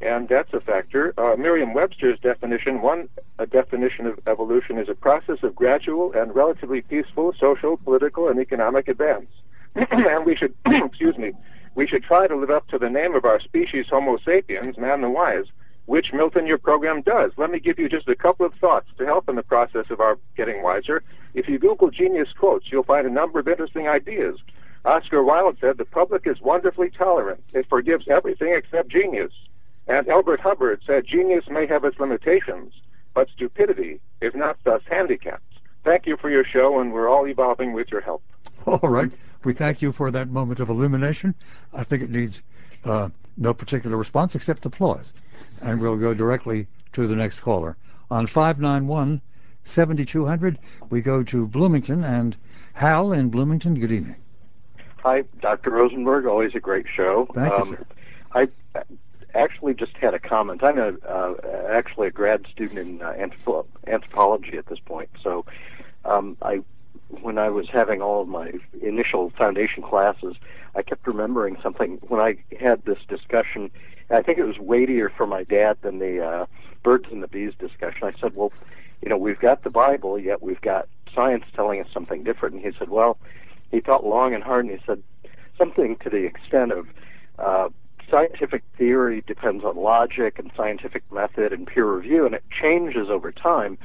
and that's a factor. Uh, Merriam-Webster's definition, one definition of evolution is a process of gradual and relatively peaceful social, political, and economic advance. [CLEARS THROAT] and we should, [CLEARS THROAT] excuse me, we should try to live up to the name of our species, Homo sapiens, man the wise, which Milton, your program does. Let me give you just a couple of thoughts to help in the process of our getting wiser. If you Google genius quotes, you'll find a number of interesting ideas. Oscar Wilde said, the public is wonderfully tolerant. It forgives everything except genius. And Elbert Hubbard said, genius may have its limitations, but stupidity is not thus handicapped. Thank you for your show, and we're all evolving with your help. All right. We thank you for that moment of illumination. I think it needs uh, no particular response except applause. And we'll go directly to the next caller. On 591 7200, we go to Bloomington. And Hal in Bloomington, good evening. Hi, Dr. Rosenberg. Always a great show. Thank um, you, sir. I actually just had a comment. I'm a, uh, actually a grad student in uh, anthropo- anthropology at this point. So um, I, when I was having all of my initial foundation classes, I kept remembering something when I had this discussion. I think it was weightier for my dad than the uh, birds and the bees discussion. I said, well, you know, we've got the Bible, yet we've got science telling us something different. And he said, well, he thought long and hard, and he said something to the extent of, uh, scientific theory depends on logic and scientific method and peer review, and it changes over time.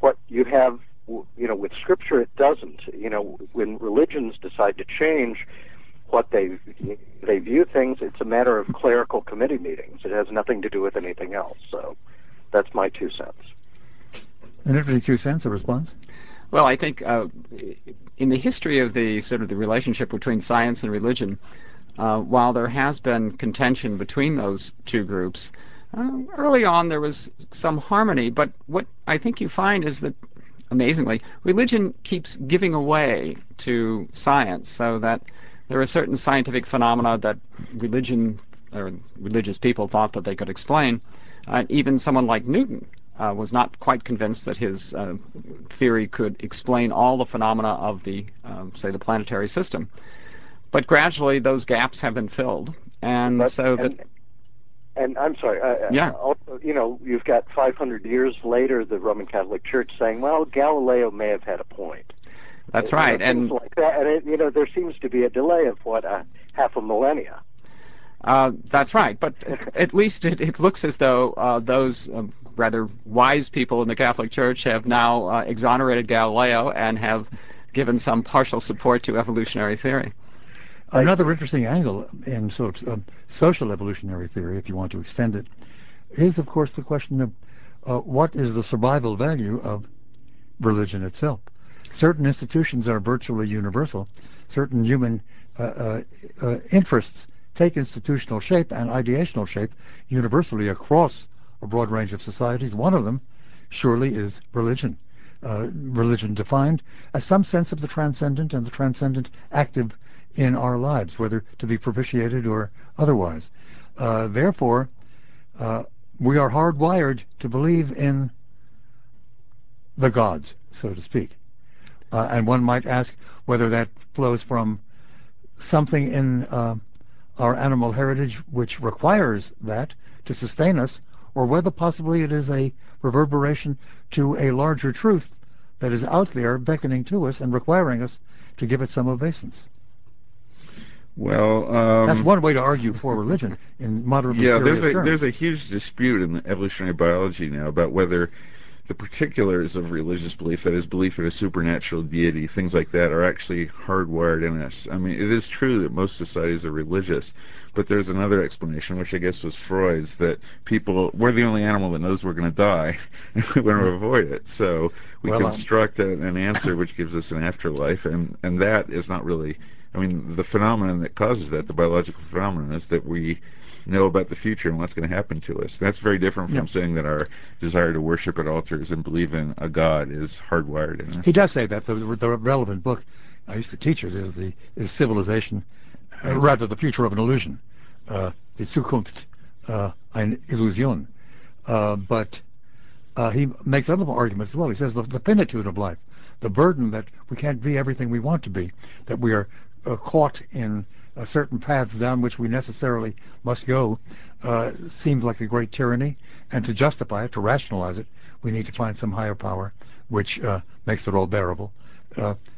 What you have, you know, with Scripture, it doesn't. You know, when religions decide to change what they they view things, it's a matter of clerical committee meetings. It has nothing to do with anything else. So, that's my two cents. And every two cents, a response. Well, I think uh, in the history of the sort of the relationship between science and religion, uh, while there has been contention between those two groups, uh, early on there was some harmony, but what I think you find is that, amazingly, religion keeps giving away to science, so that there are certain scientific phenomena that religion or religious people thought that they could explain. Uh, even someone like Newton uh, was not quite convinced that his uh, theory could explain all the phenomena of the, um, say, the planetary system. But gradually, those gaps have been filled, and so that. And, I'm sorry. Uh, yeah. Also, you know, you've got 500 years later, the Roman Catholic Church saying, "Well, Galileo may have had a point." That's right, know, and like that. and it, you know, there seems to be a delay of what uh, half a millennia. Uh, that's right, but [LAUGHS] at least it, it looks as though uh, those um, rather wise people in the Catholic Church have now uh, exonerated Galileo and have given some partial support to evolutionary theory. Another interesting angle in sort of uh, social evolutionary theory, if you want to extend it, is of course the question of uh, what is the survival value of religion itself. Certain institutions are virtually universal. Certain human uh, uh, uh interests take institutional shape and ideational shape universally across a broad range of societies. One of them surely is religion. uh, religion defined as some sense of the transcendent and the transcendent active in our lives, whether to be propitiated or otherwise. Uh, therefore, uh, we are hardwired to believe in the gods, so to speak. Uh, and one might ask whether that flows from something in uh, our animal heritage which requires that to sustain us, or whether possibly it is a reverberation to a larger truth that is out there beckoning to us and requiring us to give it some obeisance. Well, um, that's one way to argue for religion in modern. Yeah, there's a terms. there's a huge dispute in evolutionary biology now about whether the particulars of religious belief, that is, belief in a supernatural deity, things like that, are actually hardwired in us. I mean, it is true that most societies are religious, but there's another explanation, which I guess was Freud's, that people, we're the only animal that knows we're going to die, [LAUGHS] and we want to avoid it. So we well, construct um, an answer which gives us an afterlife, and, and that is not really, I mean, the phenomenon that causes that, the biological phenomenon, is that we know about the future and what's going to happen to us. That's very different from saying that our desire to worship at altars and believe in a god is hardwired in us. He does say that. The, the relevant book I used to teach it is the is Civilization, uh, rather the future of an illusion, uh, the Zukunft uh, eine Illusion. Uh, but uh, he makes other arguments as well. He says the, the finitude of life, the burden that we can't be everything we want to be, that we are uh, caught in uh, certain paths down which we necessarily must go uh, seems like a great tyranny. And to justify it, to rationalize it, we need to find some higher power which makes it all bearable.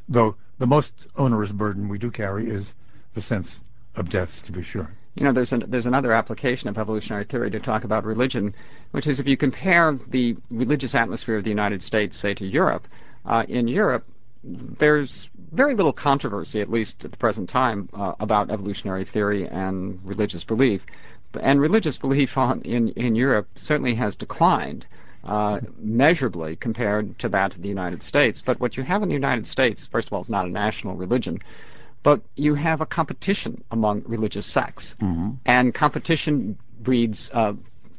Though the most onerous burden we do carry is the sense of death, to be sure. You know, there's there's another application of evolutionary theory to talk about religion, which is if you compare the religious atmosphere of the United States, say, to Europe, in Europe, there's very little controversy, at least at the present time, uh, about evolutionary theory and religious belief. And religious belief on, in, in Europe certainly has declined uh, measurably compared to that of the United States. But what you have in the United States, first of all, is not a national religion, but you have a competition among religious sects. Mm-hmm. And competition breeds uh,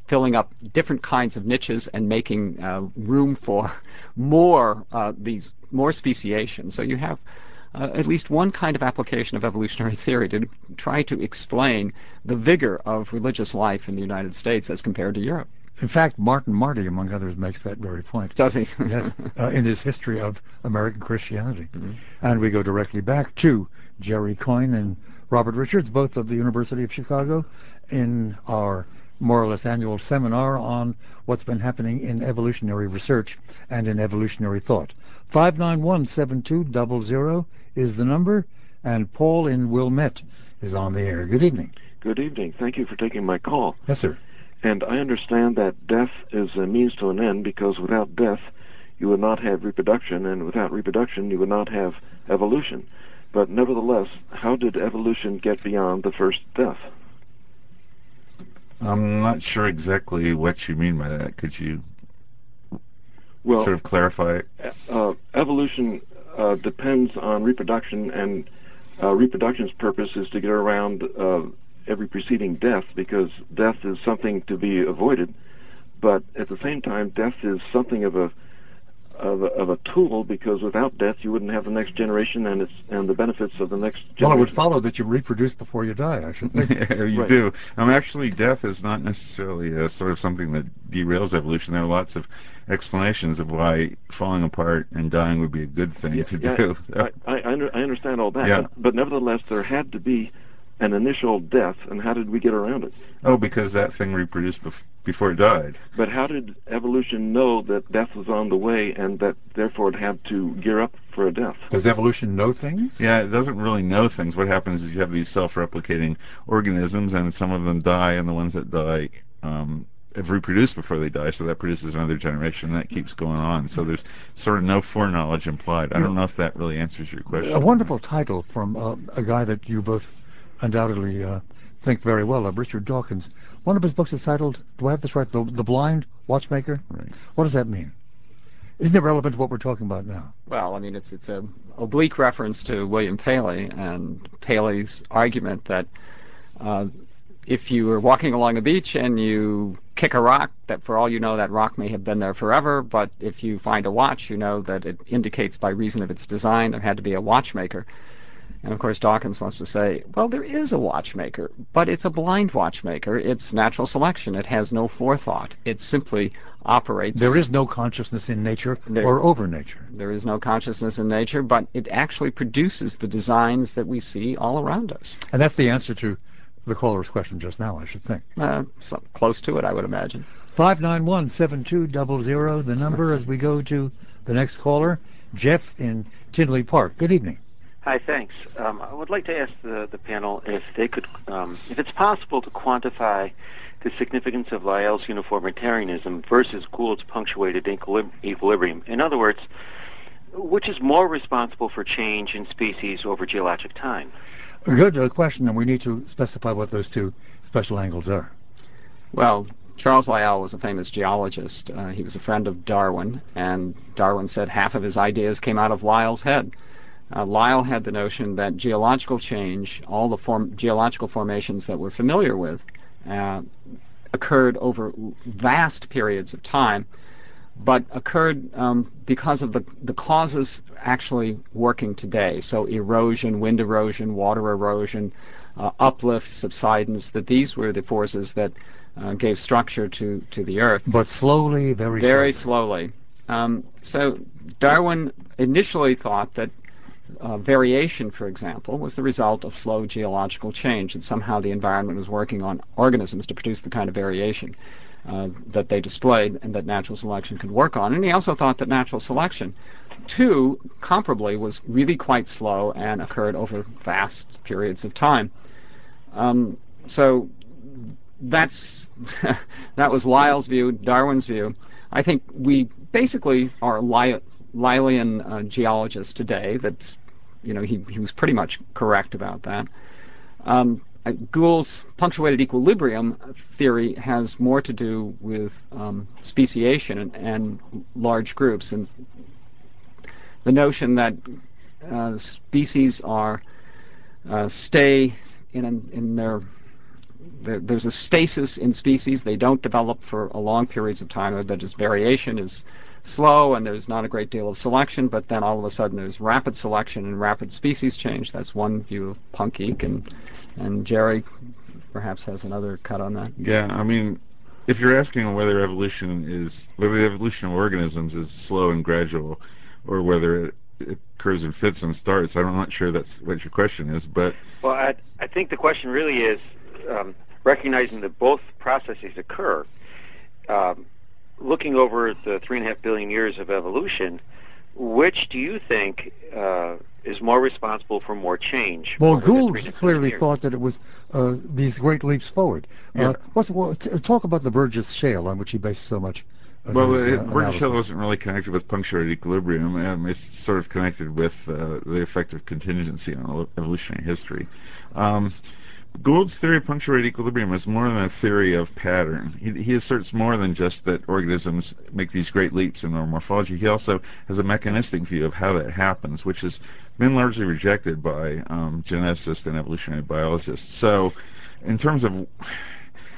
filling up different kinds of niches and making uh, room for [LAUGHS] more uh, these more speciation. So you have uh, at least one kind of application of evolutionary theory to try to explain the vigor of religious life in the United States as compared to Europe. In fact, Martin Marty, among others, makes that very point. Does he? [LAUGHS] yes, uh, in his history of American Christianity. Mm-hmm. And we go directly back to Jerry Coyne and Robert Richards, both of the University of Chicago, in our more or less annual seminar on what's been happening in evolutionary research and in evolutionary thought. 591-7200 is the number, and Paul in Wilmette is on the air. Good evening. Good evening. Thank you for taking my call. Yes, sir. And I understand that death is a means to an end because without death, you would not have reproduction, and without reproduction, you would not have evolution. But nevertheless, how did evolution get beyond the first death? I'm not sure exactly what you mean by that. Could you well, sort of clarify it? Uh, evolution uh, depends on reproduction, and uh, reproduction's purpose is to get around uh, every preceding death because death is something to be avoided. But at the same time, death is something of a of a, of a tool because without death you wouldn't have the next generation and its and the benefits of the next generation. Well, it would follow that you reproduce before you die, I should think. [LAUGHS] yeah, you right. do. Um, actually, death is not necessarily a sort of something that derails evolution. There are lots of explanations of why falling apart and dying would be a good thing yeah, to yeah, do. I, I, under, I understand all that, yeah. but, but nevertheless, there had to be an initial death, and how did we get around it? Oh, because that thing reproduced bef- before it died. But how did evolution know that death was on the way and that therefore it had to gear up for a death? Does evolution know things? Yeah, it doesn't really know things. What happens is you have these self-replicating organisms, and some of them die, and the ones that die um, have reproduced before they die, so that produces another generation, and that keeps going on. So there's sort of no foreknowledge implied. I don't know if that really answers your question. A wonderful title from uh, a guy that you both undoubtedly uh, think very well of, Richard Dawkins. One of his books is titled, do I have this right, The, the Blind Watchmaker? Right. What does that mean? Isn't it relevant to what we're talking about now? Well, I mean, it's it's a oblique reference to William Paley and Paley's argument that uh, if you were walking along a beach and you kick a rock, that for all you know that rock may have been there forever, but if you find a watch, you know that it indicates by reason of its design there had to be a watchmaker. And of course, Dawkins wants to say, well, there is a watchmaker, but it's a blind watchmaker. It's natural selection. It has no forethought. It simply operates. There is no consciousness in nature or over nature. There is no consciousness in nature, but it actually produces the designs that we see all around us. And that's the answer to the caller's question just now, I should think. Uh, so close to it, I would imagine. 591-7200, the number as we go to the next caller, Jeff in Tinley Park. Good evening. Hi, thanks. Um, I would like to ask the, the panel if they could, um, if it's possible to quantify the significance of Lyell's uniformitarianism versus Gould's punctuated equilibrium. In other words, which is more responsible for change in species over geologic time? Good uh, question, and we need to specify what those two special angles are. Well, Charles Lyell was a famous geologist. Uh, he was a friend of Darwin, and Darwin said half of his ideas came out of Lyell's head. Uh, Lyell had the notion that geological change, all the form, geological formations that we're familiar with, uh, occurred over vast periods of time, but occurred um, because of the, the causes actually working today. So erosion, wind erosion, water erosion, uh, uplift, subsidence, that these were the forces that uh, gave structure to, to the Earth. But slowly, very, very slowly. slowly. Um, so Darwin initially thought that uh, variation, for example, was the result of slow geological change, and somehow the environment was working on organisms to produce the kind of variation uh, that they displayed and that natural selection could work on. And he also thought that natural selection, too, comparably, was really quite slow and occurred over vast periods of time. Um, so that's [LAUGHS] that was Lyell's view, Darwin's view. I think we basically are Ly- Lyellian uh, geologist today that, you know, he, he was pretty much correct about that. Um, Gould's punctuated equilibrium theory has more to do with um, speciation and, and, large groups, and the notion that uh, species are uh, stay in, in their there's a stasis in species. They don't develop for a long periods of time. That is variation is slow and there's not a great deal of selection, but then all of a sudden there's rapid selection and rapid species change. That's one view of punk eek, and and Jerry perhaps has another cut on that. Yeah, I mean, if you're asking whether evolution is whether the evolution of organisms is slow and gradual, or whether it, it occurs in fits and starts, I'm not sure that's what your question is. But well, I I think the question really is um, recognizing that both processes occur. Um, looking over the three and a half billion years of evolution, which do you think uh, is more responsible for more change? Well, Gould clearly thought that it was uh, these great leaps forward. Uh, yeah. Uh, what's, well, talk about the Burgess Shale on which he based so much. well, his, uh, Burgess Shale wasn't really connected with punctuated equilibrium. Um, it's sort of connected with uh, the effect of contingency on evolutionary history. Um, Gould's theory of punctuated equilibrium is more than a theory of pattern. He, he, asserts more than just that organisms make these great leaps in their morphology. He also has a mechanistic view of how that happens, which has been largely rejected by um, geneticists and evolutionary biologists. So, in terms of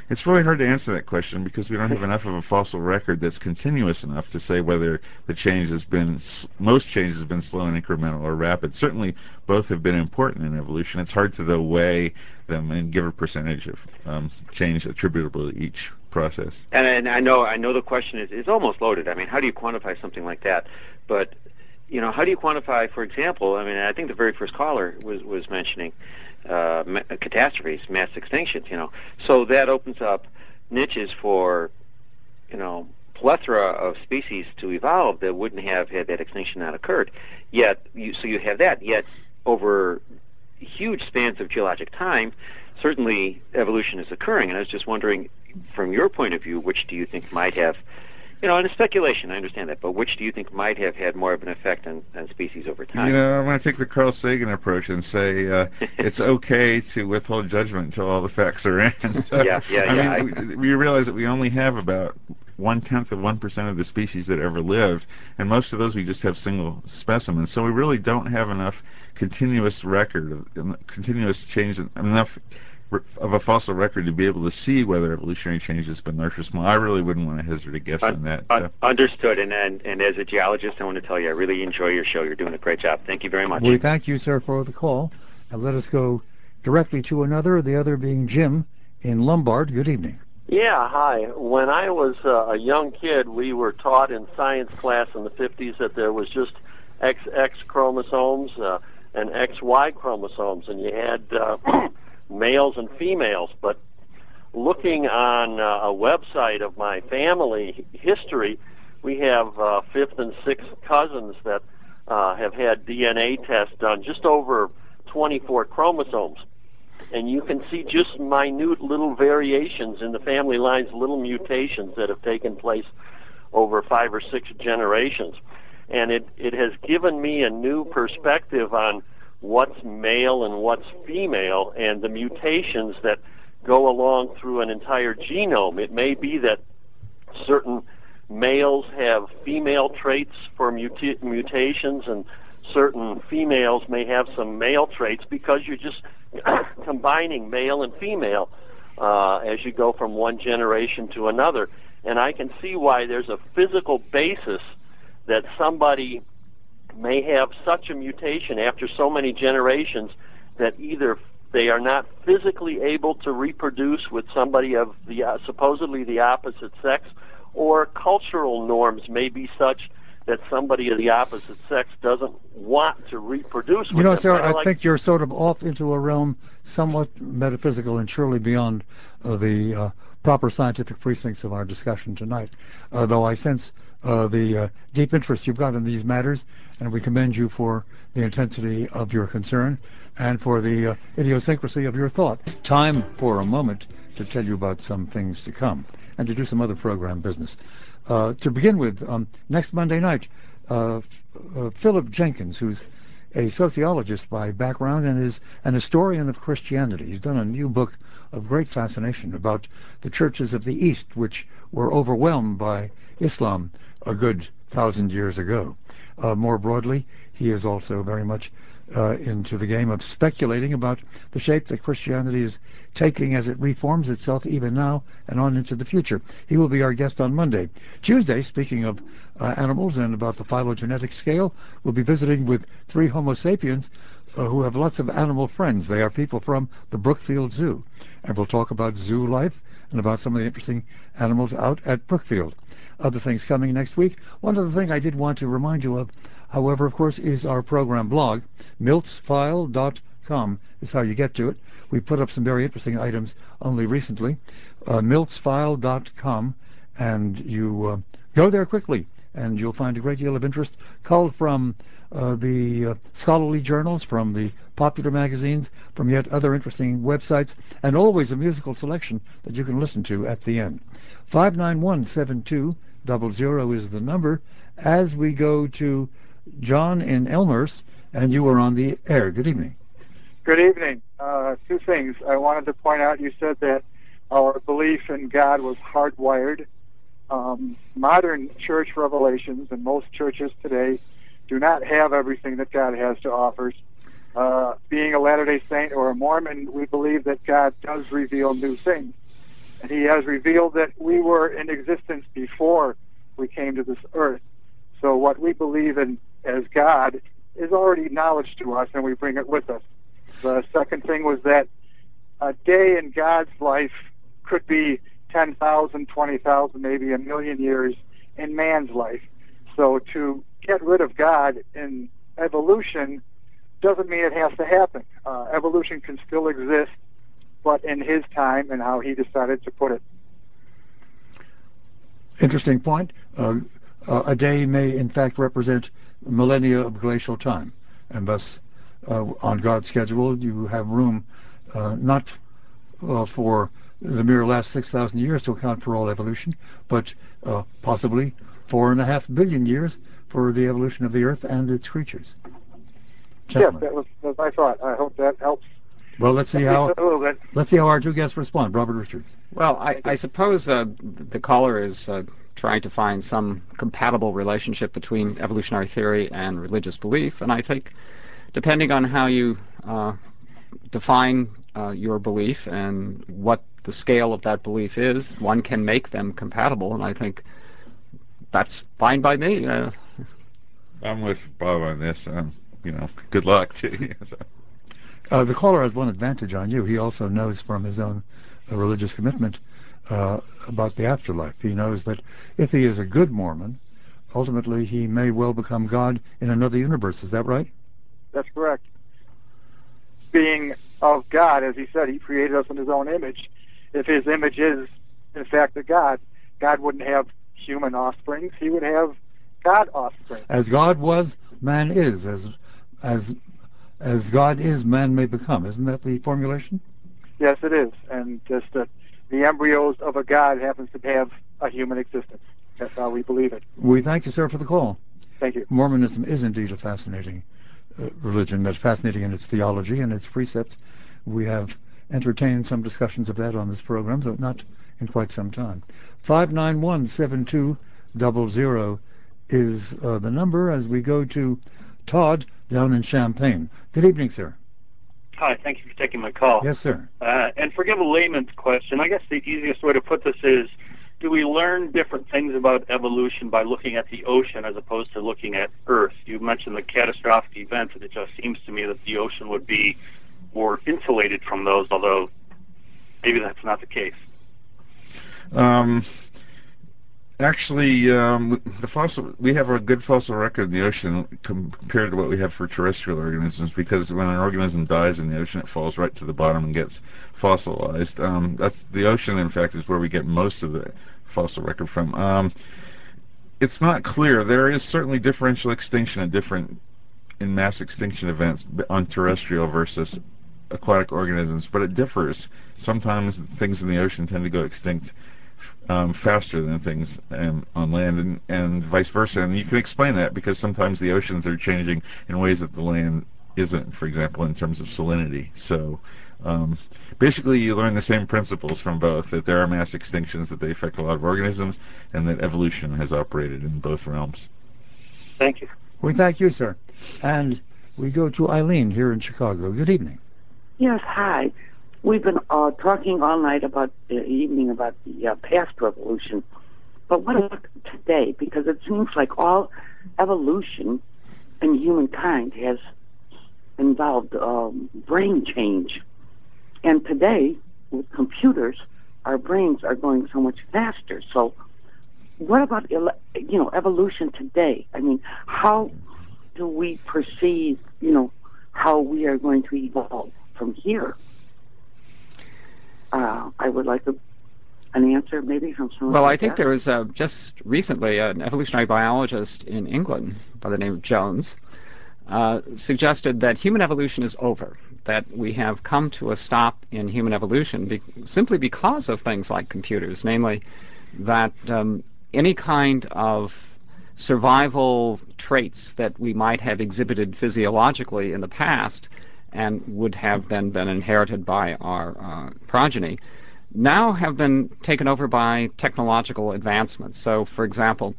it's really hard to answer that question because we don't have enough of a fossil record that's continuous enough to say whether the change has been most change has been slow and incremental or rapid. Certainly, both have been important in evolution. It's hard to though weigh them and give a percentage of um, change attributable to each process. And, and I know I know the question is is almost loaded. I mean, how do you quantify something like that? But you know, how do you quantify, for example? I mean, I think the very first caller was was mentioning uh, catastrophes, mass extinctions. You know, so that opens up niches for you know plethora of species to evolve that wouldn't have had that extinction not occurred. Yet, you, so you have that. Yet, over huge spans of geologic time, certainly evolution is occurring. And I was just wondering, from your point of view, which do you think might have you know, and it's speculation, I understand that, but which do you think might have had more of an effect on, on species over time? You know, I'm going to take the Carl Sagan approach and say uh, [LAUGHS] it's okay to withhold judgment until all the facts are in. yeah, yeah, [LAUGHS] I yeah. Mean, I... We, we realize that we only have about one tenth of one percent of the species that ever lived, and most of those we just have single specimens. So we really don't have enough continuous record of continuous change enough of a fossil record to be able to see whether evolutionary change has been large or small. I really wouldn't want to hazard a guess on that. Uh, understood. And, and and as a geologist, I want to tell you, I really enjoy your show. You're doing a great job. Thank you very much. We thank you, sir, for the call. And let us go directly to another. The other being Jim in Lombard. Good evening. Yeah, hi. When I was uh, a young kid, we were taught in science class in the 50s that there was just XX chromosomes uh, and XY chromosomes, and you had uh, [CLEARS THROAT] males and females. But looking on uh, a website of my family history, we have uh, fifth and sixth cousins that uh, have had DNA tests done just over 24 chromosomes. And you can see just minute little variations in the family lines, little mutations that have taken place over five or six generations. And it, it has given me a new perspective on what's male and what's female and the mutations that go along through an entire genome. It may be that certain males have female traits for muta- mutations and certain females may have some male traits because you're just [COUGHS] combining male and female uh, as you go from one generation to another. And I can see why there's a physical basis that somebody may have such a mutation after so many generations that either they are not physically able to reproduce with somebody of the uh, supposedly the opposite sex, or cultural norms may be such that somebody of the opposite sex doesn't want to reproduce. You know, them. sir, I, like think you're sort of off into a realm somewhat metaphysical and surely beyond uh, the uh, proper scientific precincts of our discussion tonight. Uh, though I sense uh, the uh, deep interest you've got in these matters, and we commend you for the intensity of your concern and for the uh, idiosyncrasy of your thought. Time for a moment to tell you about some things to come and to do some other program business. Uh, to begin with, um, next Monday night, uh, uh, Philip Jenkins, who's a sociologist by background and is an historian of Christianity. He's done a new book of great fascination about the churches of the East, which were overwhelmed by Islam a good thousand years ago. Uh, more broadly, he is also very much into the game of speculating about the shape that Christianity is taking as it reforms itself even now and on into the future. He will be our guest on Monday. Tuesday, speaking of uh, animals and about the phylogenetic scale, we'll be visiting with three Homo sapiens uh, who have lots of animal friends. They are people from the Brookfield Zoo. And we'll talk about zoo life and about some of the interesting animals out at Brookfield. Other things coming next week. One other thing I did want to remind you of however, of course, is our program blog. Miltsfile.com is how you get to it. We put up some very interesting items only recently. Uh, Miltsfile.com, and you uh, go there quickly, and you'll find a great deal of interest culled from the uh, scholarly journals, from the popular magazines, from yet other interesting websites, and always a musical selection that you can listen to at the end. 5917200 is the number. As we go to John in Elmhurst, and you are on the air. Good evening. Good evening. Uh, two things. I wanted to point out you said that our belief in God was hardwired. Um, modern church revelations and most churches today do not have everything that God has to offer. Uh, being a Latter day Saint or a Mormon, we believe that God does reveal new things. And He has revealed that we were in existence before we came to this earth. So what we believe in as God is already knowledge to us, and we bring it with us. The second thing was that a day in God's life could be 10,000, 20,000, maybe a million years in man's life. So to get rid of God in evolution doesn't mean it has to happen. Uh, evolution can still exist, but in his time and how he decided to put it. Interesting point. Uh, uh, a day may, in fact, represent millennia of glacial time, and thus, uh, on God's schedule, you have room uh, not uh, for the mere last 6,000 years to account for all evolution, but possibly four and a half billion years for the evolution of the Earth and its creatures. Gentlemen. Yes, that was, that was my thought. I hope that helps. Well, let's see [LAUGHS] how let's see how our two guests respond. Robert Richards. Well, I, I suppose uh, the caller is uh, trying to find some compatible relationship between evolutionary theory and religious belief. And I think, depending on how you uh, define uh, your belief and what the scale of that belief is, one can make them compatible, and I think that's fine by me. Uh, I'm with Bob on this. Um, you know, good luck to you. So. Uh, the caller has one advantage on you. He also knows from his own uh, religious commitment uh, about the afterlife. He knows that if he is a good Mormon, ultimately he may well become God in another universe. Is that right? That's correct. Being of God, as he said, he created us in his own image. If his image is, in fact, a God, God wouldn't have human offspring. He would have God offspring. As God was, man is. As as as God is, man may become. Isn't that the formulation? Yes, it is. And just that the embryos of a God happens to have a human existence. That's how we believe it. We thank you, sir, for the call. Thank you. Mormonism is indeed a fascinating uh, religion. That's fascinating in its theology and its precepts. We have entertained some discussions of that on this program, though not in quite some time. 591-7200 is uh, the number as we go to Todd down in Champaign. Good evening, sir. Hi, thank you for taking my call. Yes, sir. Uh, and forgive a layman's question. I guess the easiest way to put this is do we learn different things about evolution by looking at the ocean as opposed to looking at Earth? You mentioned the catastrophic events, and it just seems to me that the ocean would be more insulated from those, although maybe that's not the case. Um, actually, um, the fossil we have a good fossil record in the ocean compared to what we have for terrestrial organisms because when an organism dies in the ocean, it falls right to the bottom and gets fossilized. Um, that's the ocean, in fact, is where we get most of the fossil record from. Um, it's not clear. There is certainly differential extinction at different in mass extinction events on terrestrial versus aquatic organisms, but it differs. Sometimes things in the ocean tend to go extinct um, faster than things um, on land, and, and vice versa. And you can explain that because sometimes the oceans are changing in ways that the land isn't. For example, in terms of salinity. So. Um, basically, you learn the same principles from both that there are mass extinctions, that they affect a lot of organisms, and that evolution has operated in both realms. Thank you. We thank you, sir. And we go to Eileen here in Chicago. Good evening. Yes, hi. We've been uh, talking all night about the evening about the uh, past revolution, but what about today? Because it seems like all evolution in humankind has involved um, brain change, and today with computers, our brains are going so much faster. So, what about you know evolution today? I mean, how do we perceive you know how we are going to evolve from here? Uh, I would like a, an answer maybe from someone. Well, like I think that. there was uh, just recently an evolutionary biologist in England by the name of Jones uh, suggested that human evolution is over, that we have come to a stop in human evolution be- simply because of things like computers, namely that um, any kind of survival traits that we might have exhibited physiologically in the past and would have then been inherited by our uh, progeny, now have been taken over by technological advancements. So, for example,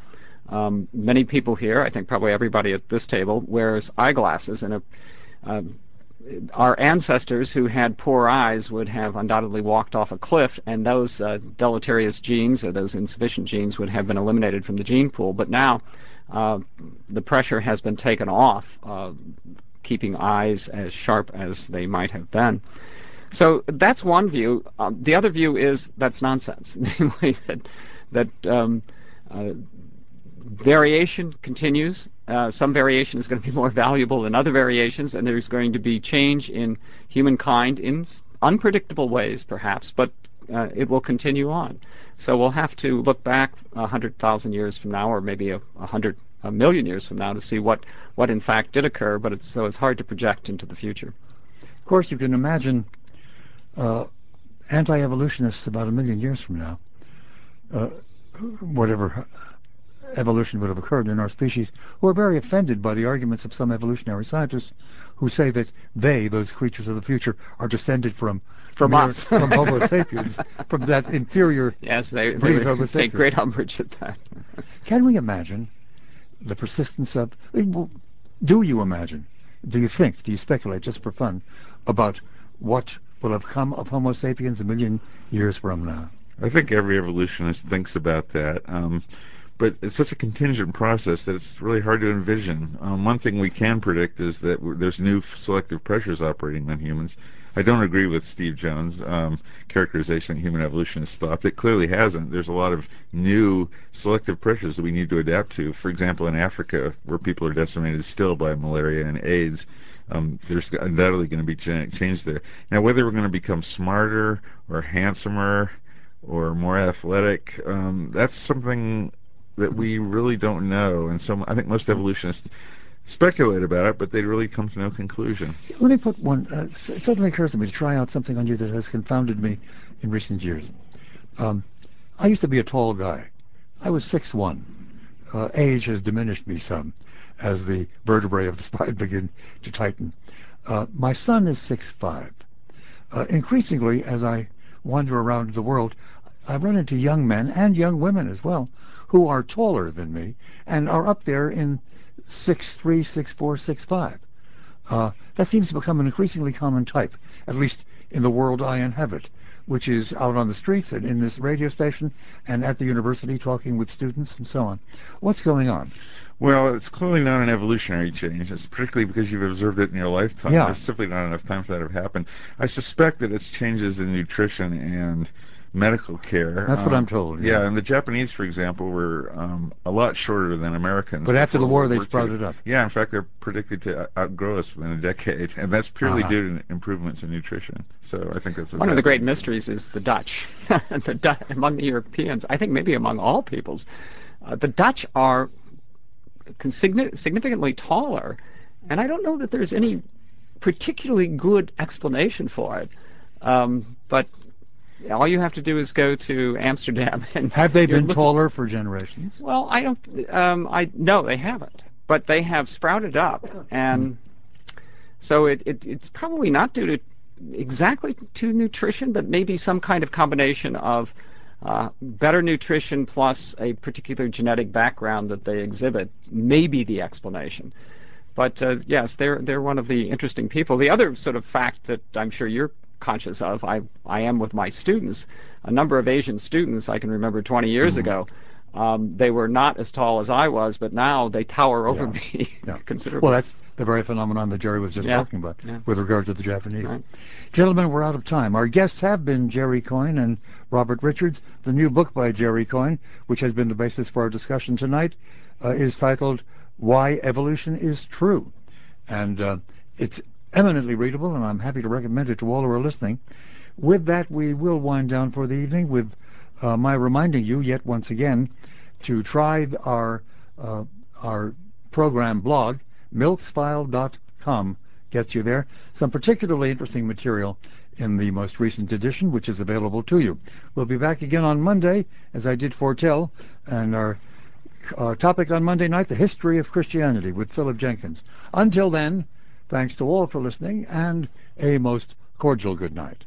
um, many people here, I think probably everybody at this table, wears eyeglasses, and uh, our ancestors who had poor eyes would have undoubtedly walked off a cliff, and those uh, deleterious genes or those insufficient genes would have been eliminated from the gene pool. But now uh, the pressure has been taken off keeping eyes as sharp as they might have been. So that's one view. Um, the other view is that's nonsense, [LAUGHS] namely that that um, uh, variation continues. Uh, some variation is going to be more valuable than other variations, and there's going to be change in humankind in unpredictable ways, perhaps, but uh, it will continue on. So we'll have to look back hundred thousand years from now, or maybe a, a hundred a million years from now to see what, what in fact did occur, but it's, so it's hard to project into the future. Of course, you can imagine uh, anti-evolutionists about a million years from now, uh, whatever evolution would have occurred in our species, who are very offended by the arguments of some evolutionary scientists who say that they, those creatures of the future, are descended from from mere, us, from Homo [LAUGHS] sapiens, from that inferior. Yes, they, they would take sapiens. great umbrage at that. Can we imagine the persistence of. Do you imagine? Do you think? Do you speculate, just for fun, about what will have come of Homo sapiens a million years from now? I think every evolutionist thinks about that. Um, but it's such a contingent process that it's really hard to envision. Um, one thing we can predict is that there's new selective pressures operating on humans. I don't agree with Steve Jones' um, characterization that human evolution has stopped. It clearly hasn't. There's a lot of new selective pressures that we need to adapt to. For example, in Africa, where people are decimated still by malaria and AIDS, um, there's undoubtedly going to be genetic change there. Now, whether we're going to become smarter or handsomer or more athletic, um, that's something that we really don't know. And so I think most evolutionists speculate about it, but they really come to no conclusion. Let me put one. Uh, it suddenly occurs to me to try out something on you that has confounded me in recent years. Um, I used to be a tall guy. I was six one. Uh, age has diminished me some as the vertebrae of the [LAUGHS] spine begin to tighten. Uh, my son is six five. Uh, increasingly, as I wander around the world, I run into young men and young women as well who are taller than me and are up there in six three, six four, six five. Uh, that seems to become an increasingly common type, at least in the world I inhabit, which is out on the streets and in this radio station and at the university talking with students and so on. What's going on? Well, it's clearly not an evolutionary change. It's particularly because you've observed it in your lifetime. Yeah. There's simply not enough time for that to happen. I suspect that it's changes in nutrition and medical care. That's um, what I'm told. Yeah. yeah. and the Japanese, for example, were um, a lot shorter than Americans. But after the war, they sprouted up. Yeah, in fact, they're predicted to outgrow us within a decade, and that's purely uh-huh. due to improvements in nutrition. So I think that's one of the great mysteries is the Dutch. [LAUGHS] the Dutch among the Europeans, I think maybe among all peoples, uh, the Dutch are significantly taller, and I don't know that there's any particularly good explanation for it. Um, but all you have to do is go to Amsterdam [LAUGHS] and have they been looking... taller for generations? Well, I don't. Um, I no, they haven't, but they have sprouted up, and mm. so it, it it's probably not due to exactly to nutrition, but maybe some kind of combination of uh, better nutrition plus a particular genetic background that they exhibit may be the explanation. But uh, yes, they're they're one of the interesting people. The other sort of fact that I'm sure you're conscious of, I I am with my students. A number of Asian students I can remember 20 years mm-hmm. ago. Um, they were not as tall as I was, but now they tower over yeah. me [LAUGHS] yeah. considerably. Well, that's the very phenomenon that Jerry was just yeah. talking about with regard to the Japanese. Right. Gentlemen, we're out of time. Our guests have been Jerry Coyne and Robert Richards. The new book by Jerry Coyne, which has been the basis for our discussion tonight, uh, is titled Why Evolution is True. And uh, it's eminently readable, and I'm happy to recommend it to all who are listening. With that, we will wind down for the evening with uh, my reminding you yet once again to try our uh, our program blog miltsfile.com gets you there. Some particularly interesting material in the most recent edition, which is available to you. We'll be back again on Monday, as I did foretell, and our, our topic on Monday night, the history of Christianity with Philip Jenkins. Until then, thanks to all for listening, and a most cordial good night.